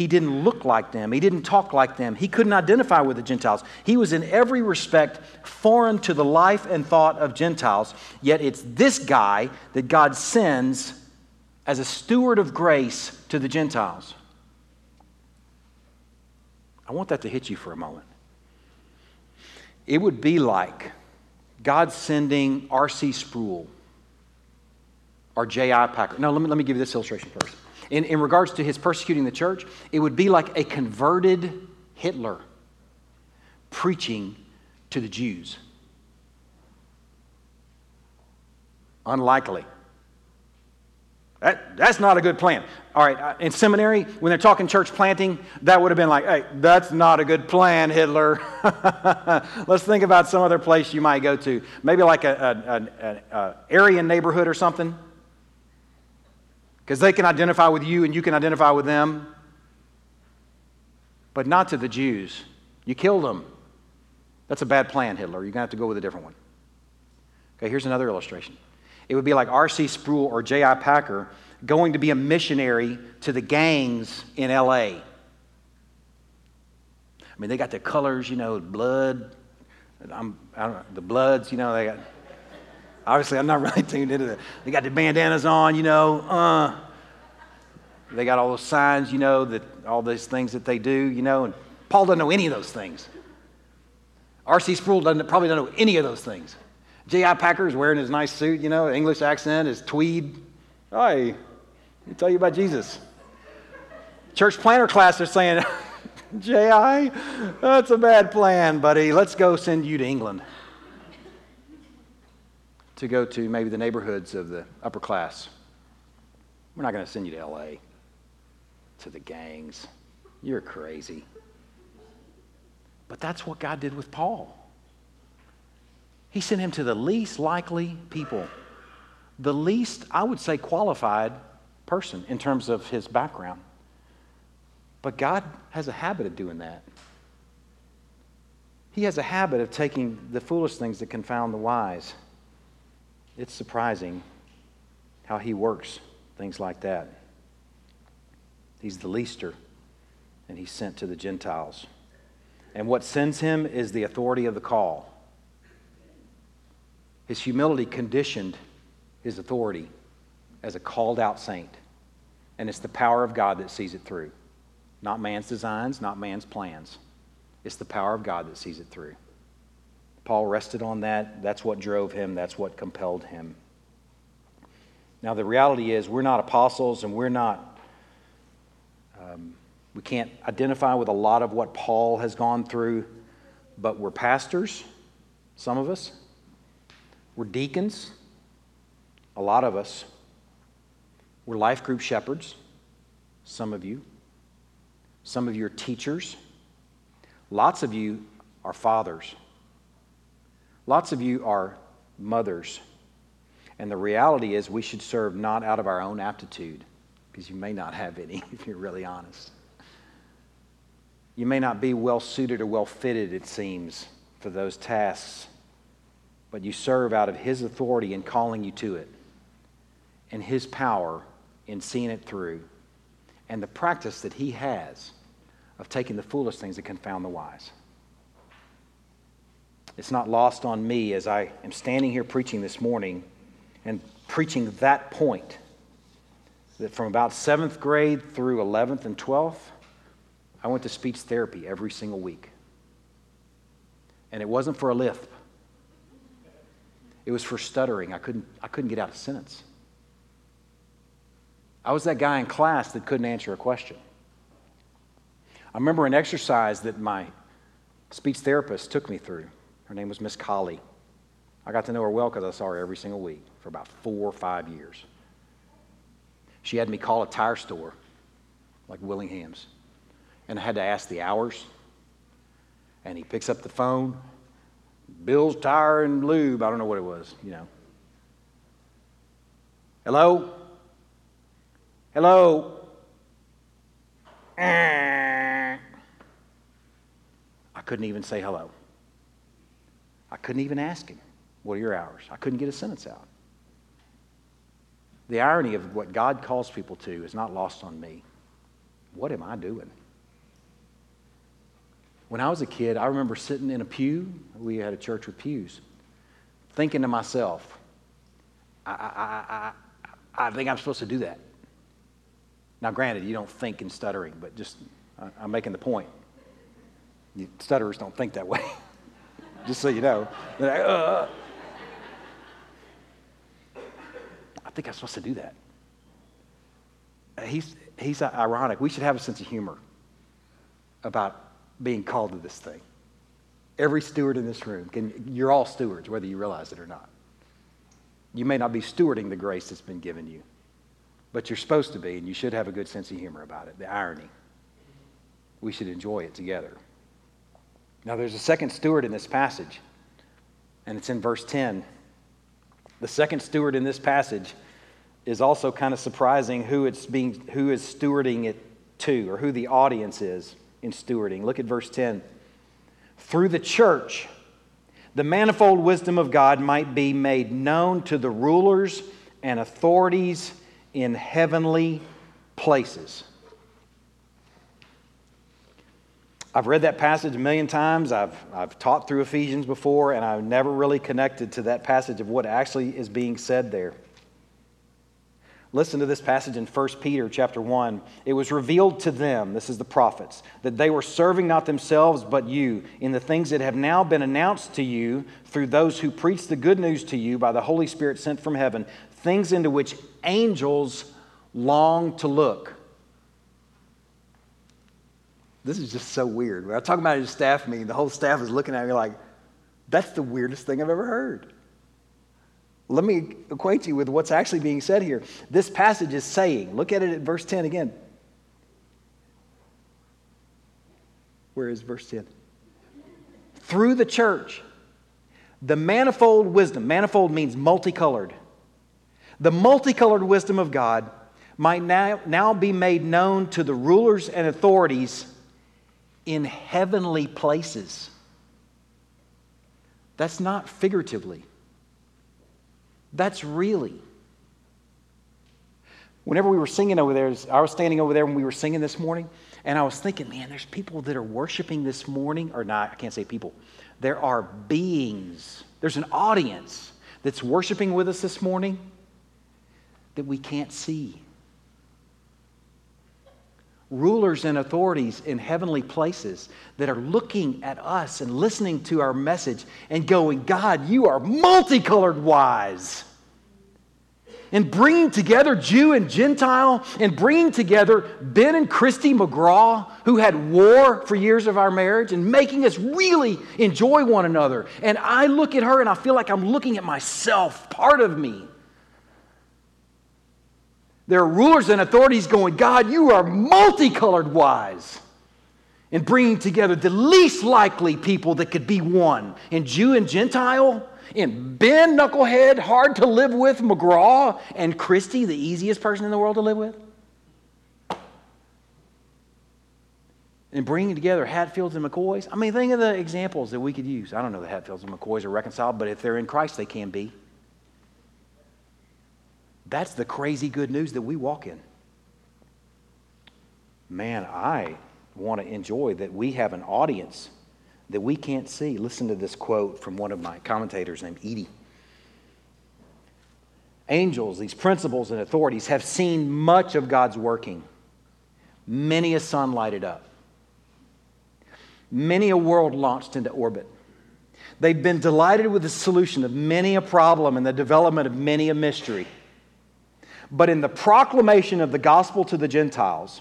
He didn't look like them. He didn't talk like them. He couldn't identify with the Gentiles. He was in every respect foreign to the life and thought of Gentiles. Yet it's this guy that God sends as a steward of grace to the Gentiles. I want that to hit you for a moment. It would be like God sending R.C. Sproul or J.I. Packer. No, let me, let me give you this illustration first. In, in regards to his persecuting the church, it would be like a converted Hitler preaching to the Jews. Unlikely. That, that's not a good plan. All right, uh, in seminary, when they're talking church planting, that would have been like, hey, that's not a good plan, Hitler. Let's think about some other place you might go to. Maybe like a an Aryan neighborhood or something. Because they can identify with you and you can identify with them. But not to the Jews. You killed them. That's a bad plan, Hitler. You're going to have to go with a different one. Okay, here's another illustration. It would be like R.C. Sproul or J.I. Packer going to be a missionary to the gangs in L.A. I mean, they got the colors, you know, blood. I'm, I don't know, the bloods, you know, they got. Obviously, I'm not really tuned into that. They got the bandanas on, you know. Uh, they got all those signs, you know, that all those things that they do, you know. And Paul doesn't know any of those things. R.C. Sproul doesn't, probably doesn't know any of those things. J.I. Packer is wearing his nice suit, you know, English accent, his tweed. Hi, let me tell you about Jesus. Church planter class are saying, J.I., that's a bad plan, buddy. Let's go send you to England to go to maybe the neighborhoods of the upper class. We're not going to send you to L.A., to the gangs. You're crazy. But that's what God did with Paul. He sent him to the least likely people, the least, I would say, qualified person in terms of his background. But God has a habit of doing that. He has a habit of taking the foolish things that confound the wise. It's surprising how he works things like that. He's the leaster, and he's sent to the Gentiles. And what sends him is the authority of the call. His humility conditioned his authority as a called out saint. And it's the power of God that sees it through. Not man's designs, not man's plans. It's the power of God that sees it through. Paul rested on that. That's what drove him, that's what compelled him. Now, the reality is, we're not apostles and we're not, um, we can't identify with a lot of what Paul has gone through, but we're pastors, some of us. We're deacons, a lot of us. We're life group shepherds, some of you. Some of you are teachers. Lots of you are fathers. Lots of you are mothers. And the reality is, we should serve not out of our own aptitude, because you may not have any, if you're really honest. You may not be well suited or well fitted, it seems, for those tasks but you serve out of His authority in calling you to it, and His power in seeing it through, and the practice that He has of taking the foolish things that confound the wise. It's not lost on me as I am standing here preaching this morning and preaching that point that from about seventh grade through 11th and 12th, I went to speech therapy every single week. And it wasn't for a lift. It was for stuttering. I couldn't, I couldn't get out a sentence. I was that guy in class that couldn't answer a question. I remember an exercise that my speech therapist took me through. Her name was Miss Collie. I got to know her well because I saw her every single week for about four or five years. She had me call a tire store like Willingham's, and I had to ask the hours. And he picks up the phone Bill's Tire and Lube. I don't know what it was, you know. Hello? Hello? I couldn't even say hello. I couldn't even ask him, What are your hours? I couldn't get a sentence out. The irony of what God calls people to is not lost on me. What am I doing? When I was a kid, I remember sitting in a pew. We had a church with pews, thinking to myself, I, I, I, I think I'm supposed to do that. Now, granted, you don't think in stuttering, but just I'm making the point. You, stutterers don't think that way, just so you know. Like, uh, uh, I think I'm supposed to do that. Uh, he's, he's uh, ironic. We should have a sense of humor about being called to this thing. Every steward in this room, can, you're all stewards, whether you realize it or not. You may not be stewarding the grace that's been given you, but you're supposed to be, and you should have a good sense of humor about it, the irony. We should enjoy it together. Now, there's a second steward in this passage, and it's in verse 10. The second steward in this passage is also kind of surprising who it's being who is stewarding it to or who the audience is in stewarding. Look at verse 10. Through the church, the manifold wisdom of God might be made known to the rulers and authorities in heavenly places. I've read that passage a million times. I've, I've taught through Ephesians before, and I've never really connected to that passage of what actually is being said there. Listen to this passage in 1 Peter chapter 1. It was revealed to them, this is the prophets, that they were serving not themselves but you in the things that have now been announced to you through those who preach the good news to you by the Holy Spirit sent from heaven, things into which angels long to look. This is just so weird. When I talk about it at a staff meeting, the whole staff is looking at me like, that's the weirdest thing I've ever heard. Let me acquaint you with what's actually being said here. This passage is saying, look at it at verse 10 again. Where is verse 10? Through the church, the manifold wisdom, manifold means multicolored, the multicolored wisdom of God might now, now be made known to the rulers and authorities in heavenly places. That's not figuratively. That's really. Whenever we were singing over there, I was standing over there when we were singing this morning, and I was thinking, man, there's people that are worshiping this morning, or not, I can't say people. There are beings, there's an audience that's worshiping with us this morning that we can't see. Rulers and authorities in heavenly places that are looking at us and listening to our message and going, God, you are multicolored wise. And bringing together Jew and Gentile, and bringing together Ben and Christy McGraw, who had war for years of our marriage, and making us really enjoy one another. And I look at her and I feel like I'm looking at myself, part of me. There are rulers and authorities going, God, you are multicolored wise in bringing together the least likely people that could be one in Jew and Gentile, in Ben, knucklehead, hard to live with, McGraw, and Christy, the easiest person in the world to live with. And bringing together Hatfields and McCoys. I mean, think of the examples that we could use. I don't know the Hatfields and McCoys are reconciled, but if they're in Christ, they can be. That's the crazy good news that we walk in. Man, I want to enjoy that we have an audience that we can't see. Listen to this quote from one of my commentators named Eadie. Angels, these principles and authorities, have seen much of God's working. Many a sun lighted up, many a world launched into orbit. They've been delighted with the solution of many a problem and the development of many a mystery. But in the proclamation of the gospel to the Gentiles,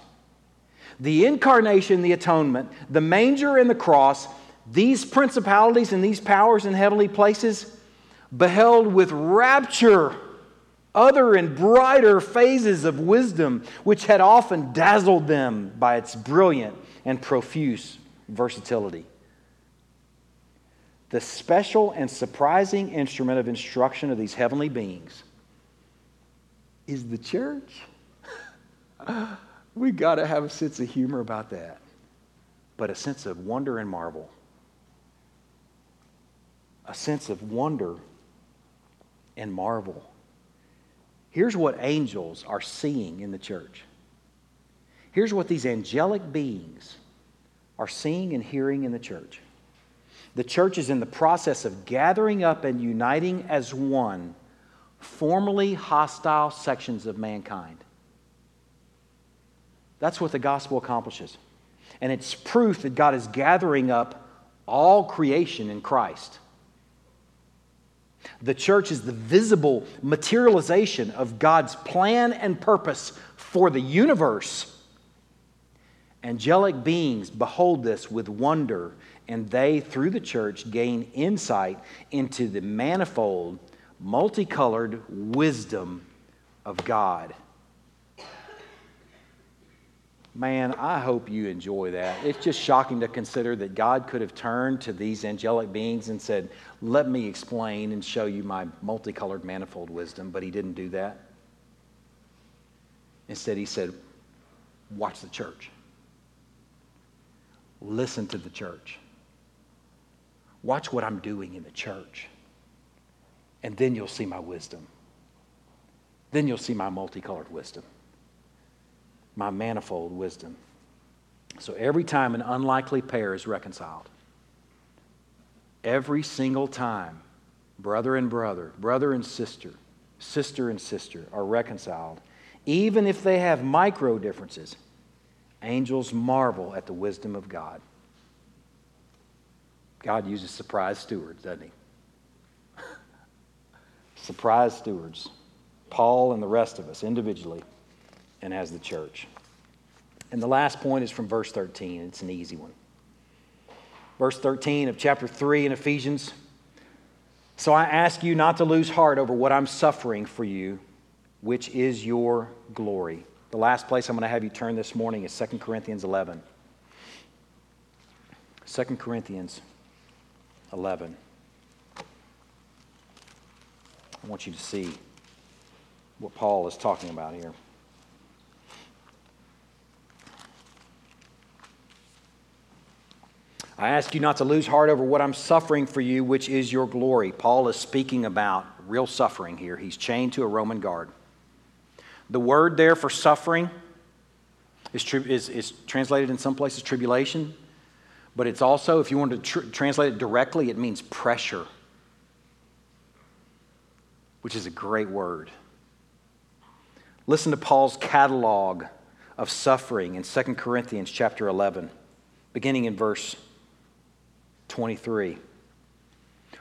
the incarnation, the atonement, the manger and the cross, these principalities and these powers in heavenly places beheld with rapture other and brighter phases of wisdom, which had often dazzled them by its brilliant and profuse versatility. The special and surprising instrument of instruction of these heavenly beings is the church. we got to have a sense of humor about that, but a sense of wonder and marvel. A sense of wonder and marvel. Here's what angels are seeing in the church. Here's what these angelic beings are seeing and hearing in the church. The church is in the process of gathering up and uniting as one formerly hostile sections of mankind. That's what the gospel accomplishes. And it's proof that God is gathering up all creation in Christ. The church is the visible materialization of God's plan and purpose for the universe. Angelic beings behold this with wonder, and they, through the church, gain insight into the manifold, multicolored wisdom of God. Man, I hope you enjoy that. It's just shocking to consider that God could have turned to these angelic beings and said, Let me explain and show you my multicolored, manifold wisdom, but He didn't do that. Instead, He said, Watch the church. Listen to the church. Watch what I'm doing in the church. And then you'll see my wisdom. Then you'll see my multicolored wisdom my manifold wisdom. So every time an unlikely pair is reconciled, every single time brother and brother, brother and sister, sister and sister are reconciled, even if they have micro differences, angels marvel at the wisdom of God. God uses surprise stewards, doesn't he? Surprise stewards. Paul and the rest of us individually and as the church. And the last point is from verse 13. It's an easy one. Verse 13 of chapter 3 in Ephesians. So I ask you not to lose heart over what I'm suffering for you, which is your glory. The last place I'm going to have you turn this morning is 2 Corinthians 11. 2 Corinthians 11. I want you to see what Paul is talking about here. I ask you not to lose heart over what I'm suffering for you, which is your glory. Paul is speaking about real suffering here. He's chained to a Roman guard. The word there for suffering is, is, is translated in some places tribulation, but it's also, if you want to tr- translate it directly, it means pressure, which is a great word. Listen to Paul's catalog of suffering in 2 Corinthians chapter 11, beginning in verse 23.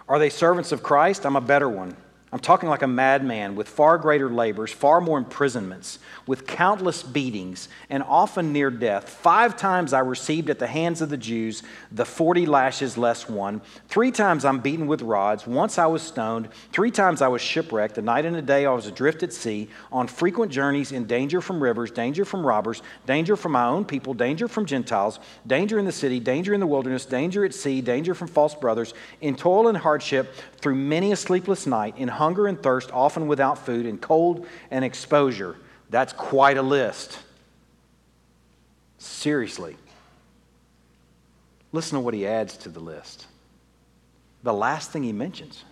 Are they servants of Christ? I'm a better one. I'm talking like a madman with far greater labors, far more imprisonments, with countless beatings, and often near death. Five times I received at the hands of the Jews the 40 lashes less one. Three times I'm beaten with rods. Once I was stoned. Three times I was shipwrecked. A night and a day I was adrift at sea, on frequent journeys, in danger from rivers, danger from robbers, danger from my own people, danger from Gentiles, danger in the city, danger in the wilderness, danger at sea, danger from false brothers, in toil and hardship, through many a sleepless night, in hunger and thirst, often without food, and cold and exposure. That's quite a list. Seriously. Listen to what he adds to the list. The last thing he mentions.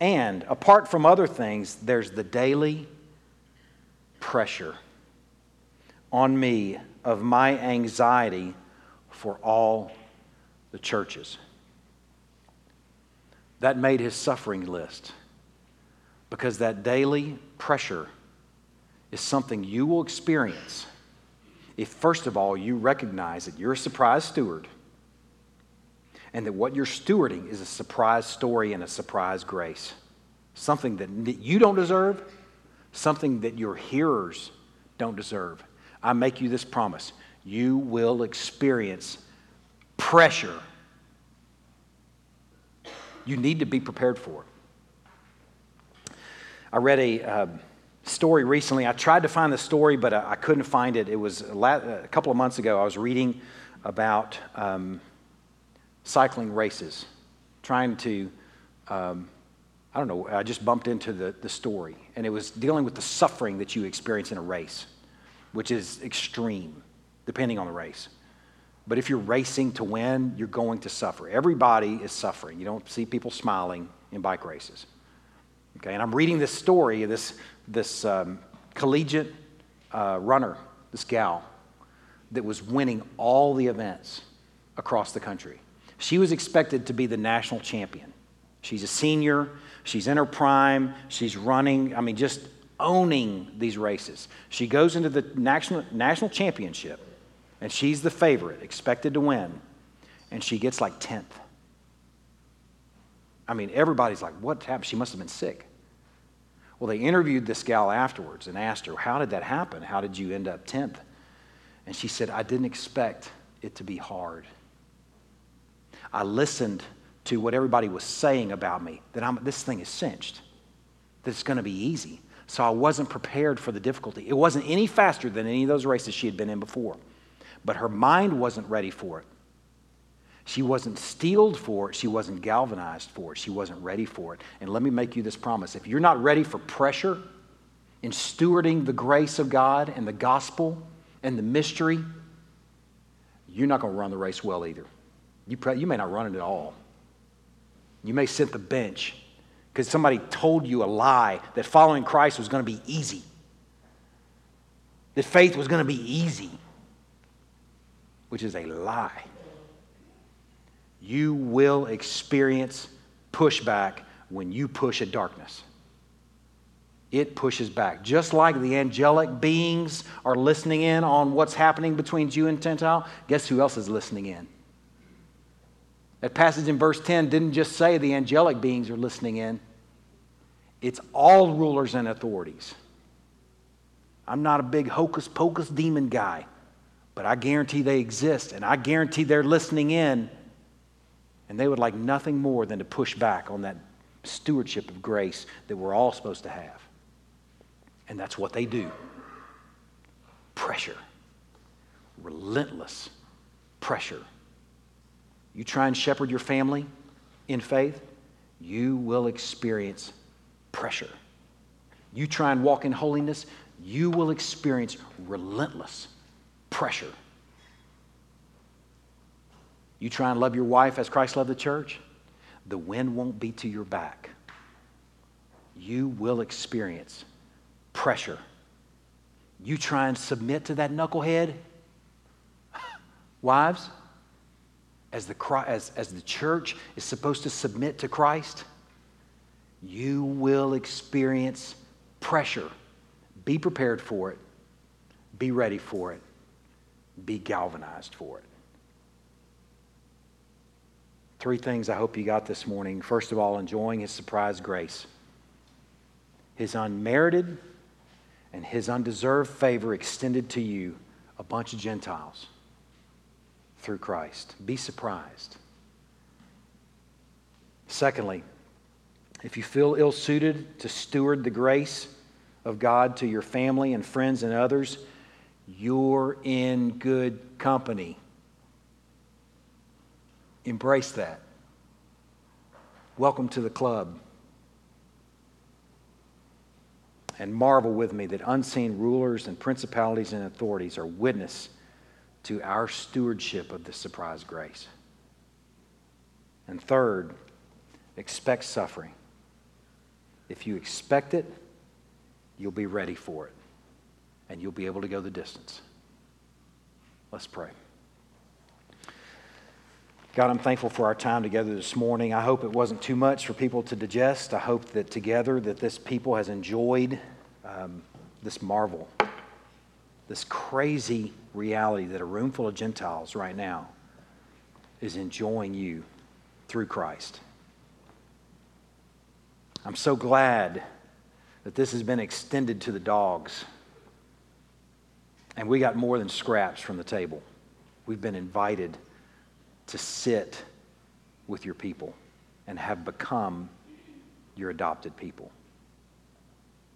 And apart from other things, there's the daily pressure on me of my anxiety for all the churches. That made his suffering list because that daily pressure is something you will experience if, first of all, you recognize that you're a surprise steward and that what you're stewarding is a surprise story and a surprise grace. Something that you don't deserve, something that your hearers don't deserve. I make you this promise you will experience pressure you need to be prepared for. I read a uh, story recently. I tried to find the story, but I, I couldn't find it. It was a, la- a, couple of months ago. I was reading about um, cycling races, trying to um, I don't know, I just bumped into the, the story, and it was dealing with the suffering that you experience in a race, which is extreme, depending on the race. But if you're racing to win, you're going to suffer. Everybody is suffering. You don't see people smiling in bike races. Okay, and I'm reading this story of this, this um, collegiate uh, runner, this gal, that was winning all the events across the country. She was expected to be the national champion. She's a senior, she's in her prime, she's running, I mean, just owning these races. She goes into the national, national championship, and she's the favorite, expected to win, and she gets like 10th. I mean, everybody's like, what happened? She must have been sick. Well, they interviewed this gal afterwards and asked her, How did that happen? How did you end up 10th? And she said, I didn't expect it to be hard. I listened to what everybody was saying about me that I'm, this thing is cinched, that it's going to be easy. So I wasn't prepared for the difficulty. It wasn't any faster than any of those races she had been in before, but her mind wasn't ready for it. She wasn't steeled for it. She wasn't galvanized for it. She wasn't ready for it. And let me make you this promise if you're not ready for pressure in stewarding the grace of God and the gospel and the mystery, you're not going to run the race well either. You, you may not run it at all. You may sit the bench because somebody told you a lie that following Christ was going to be easy, that faith was going to be easy, which is a lie. You will experience pushback when you push at darkness. It pushes back. Just like the angelic beings are listening in on what's happening between Jew and Gentile, guess who else is listening in? That passage in verse 10 didn't just say the angelic beings are listening in, it's all rulers and authorities. I'm not a big hocus pocus demon guy, but I guarantee they exist, and I guarantee they're listening in, and they would like nothing more than to push back on that stewardship of grace that we're all supposed to have. And that's what they do pressure, relentless pressure you try and shepherd your family in faith, you will experience pressure. You try and walk in holiness, you will experience relentless pressure. You try and love your wife as Christ loved the church, the wind won't be to your back. You will experience pressure. You try and submit to that knucklehead, wives, as the, as, as the church is supposed to submit to Christ, you will experience pressure. Be prepared for it, be ready for it, be galvanized for it. Three things I hope you got this morning. First of all, enjoying his surprise grace, his unmerited and his undeserved favor extended to you, a bunch of Gentiles through Christ. Be surprised. Secondly, if you feel ill suited to steward the grace of God to your family and friends and others, you're in good company. Embrace that. Welcome to the club. And marvel with me that unseen rulers and principalities and authorities are witness to our stewardship of this surprise grace. And third, expect suffering. If you expect it, you'll be ready for it, and you'll be able to go the distance. Let's pray. God, I'm thankful for our time together this morning. I hope it wasn't too much for people to digest. I hope that together that this people has enjoyed um, this marvel this crazy reality that a room full of Gentiles right now is enjoying you through Christ. I'm so glad that this has been extended to the dogs. And we got more than scraps from the table. We've been invited to sit with your people and have become your adopted people.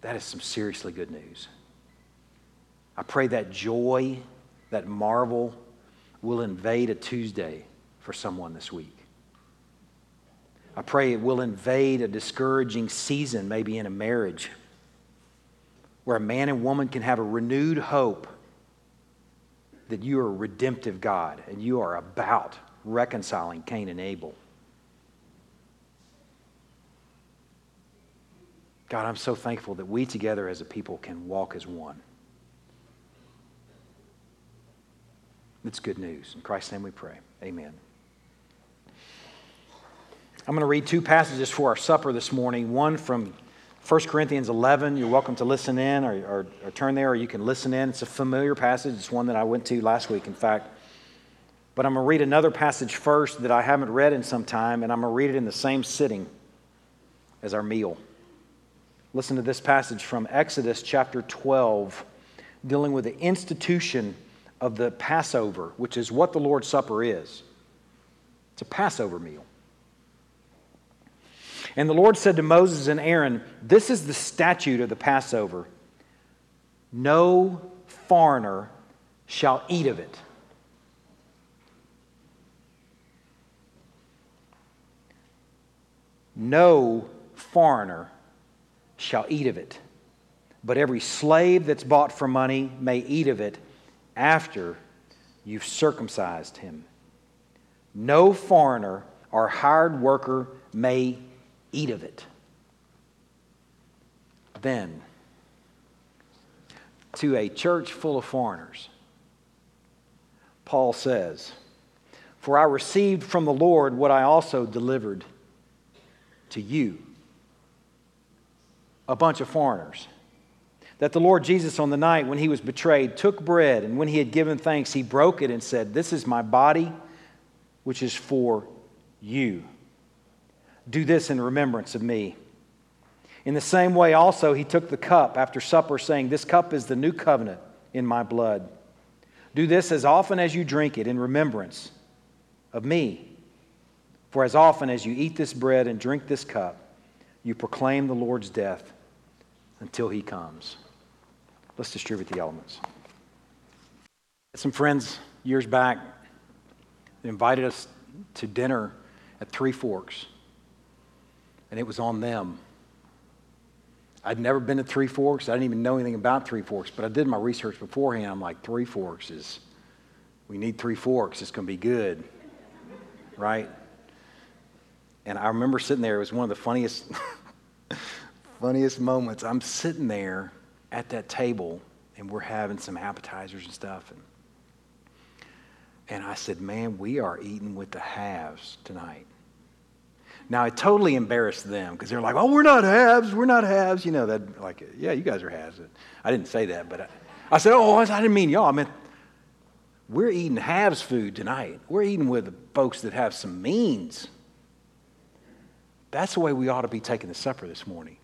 That is some seriously good news. I pray that joy, that marvel will invade a Tuesday for someone this week. I pray it will invade a discouraging season, maybe in a marriage, where a man and woman can have a renewed hope that you are a redemptive God and you are about reconciling Cain and Abel. God, I'm so thankful that we together as a people can walk as one. It's good news. In Christ's name we pray. Amen. I'm going to read two passages for our supper this morning. One from 1 Corinthians 11. You're welcome to listen in or, or, or, turn there, or you can listen in. It's a familiar passage. It's one that I went to last week, in fact. But I'm going to read another passage first that I haven't read in some time, and I'm going to read it in the same sitting as our meal. Listen to this passage from Exodus chapter 12, dealing with the institution of the Passover, which is what the Lord's Supper is. It's a Passover meal. And the Lord said to Moses and Aaron, This is the statute of the Passover. No foreigner shall eat of it. No foreigner shall eat of it. But every slave that's bought for money may eat of it after you've circumcised him. No foreigner or hired worker may eat of it. Then, to a church full of foreigners, Paul says, For I received from the Lord what I also delivered to you. A bunch of foreigners. That the Lord Jesus, on the night when he was betrayed, took bread, and when he had given thanks, he broke it and said, This is my body, which is for you. Do this in remembrance of me. In the same way, also, he took the cup after supper, saying, This cup is the new covenant in my blood. Do this as often as you drink it in remembrance of me. For as often as you eat this bread and drink this cup, you proclaim the Lord's death until he comes. Let's distribute the elements. Some friends years back invited us to dinner at Three Forks and it was on them. I'd never been to Three Forks. I didn't even know anything about Three Forks, but I did my research beforehand. I'm like, Three Forks is, we need Three Forks. It's going to be good, right? And I remember sitting there. It was one of the funniest, funniest moments. I'm sitting there at that table, and we're having some appetizers and stuff. And, and I said, man, we are eating with the haves tonight. Now, I totally embarrassed them because they're like, oh, we're not haves, we're not haves. You know, that like, yeah, you guys are haves. I didn't say that, but I, I said, oh, I didn't mean y'all. I meant we're eating haves food tonight. We're eating with folks that have some means. That's the way we ought to be taking the supper this morning.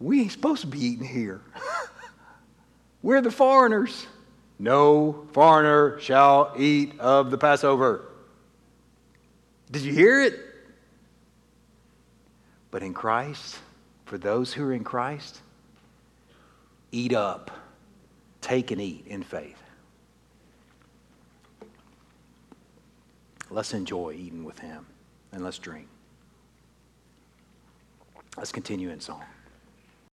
We ain't supposed to be eating here. we're the foreigners. No foreigner shall eat of the Passover. Did you hear it? But in Christ, for those who are in Christ, eat up, take and eat in faith. Let's enjoy eating with Him and let's drink. Let's continue in song.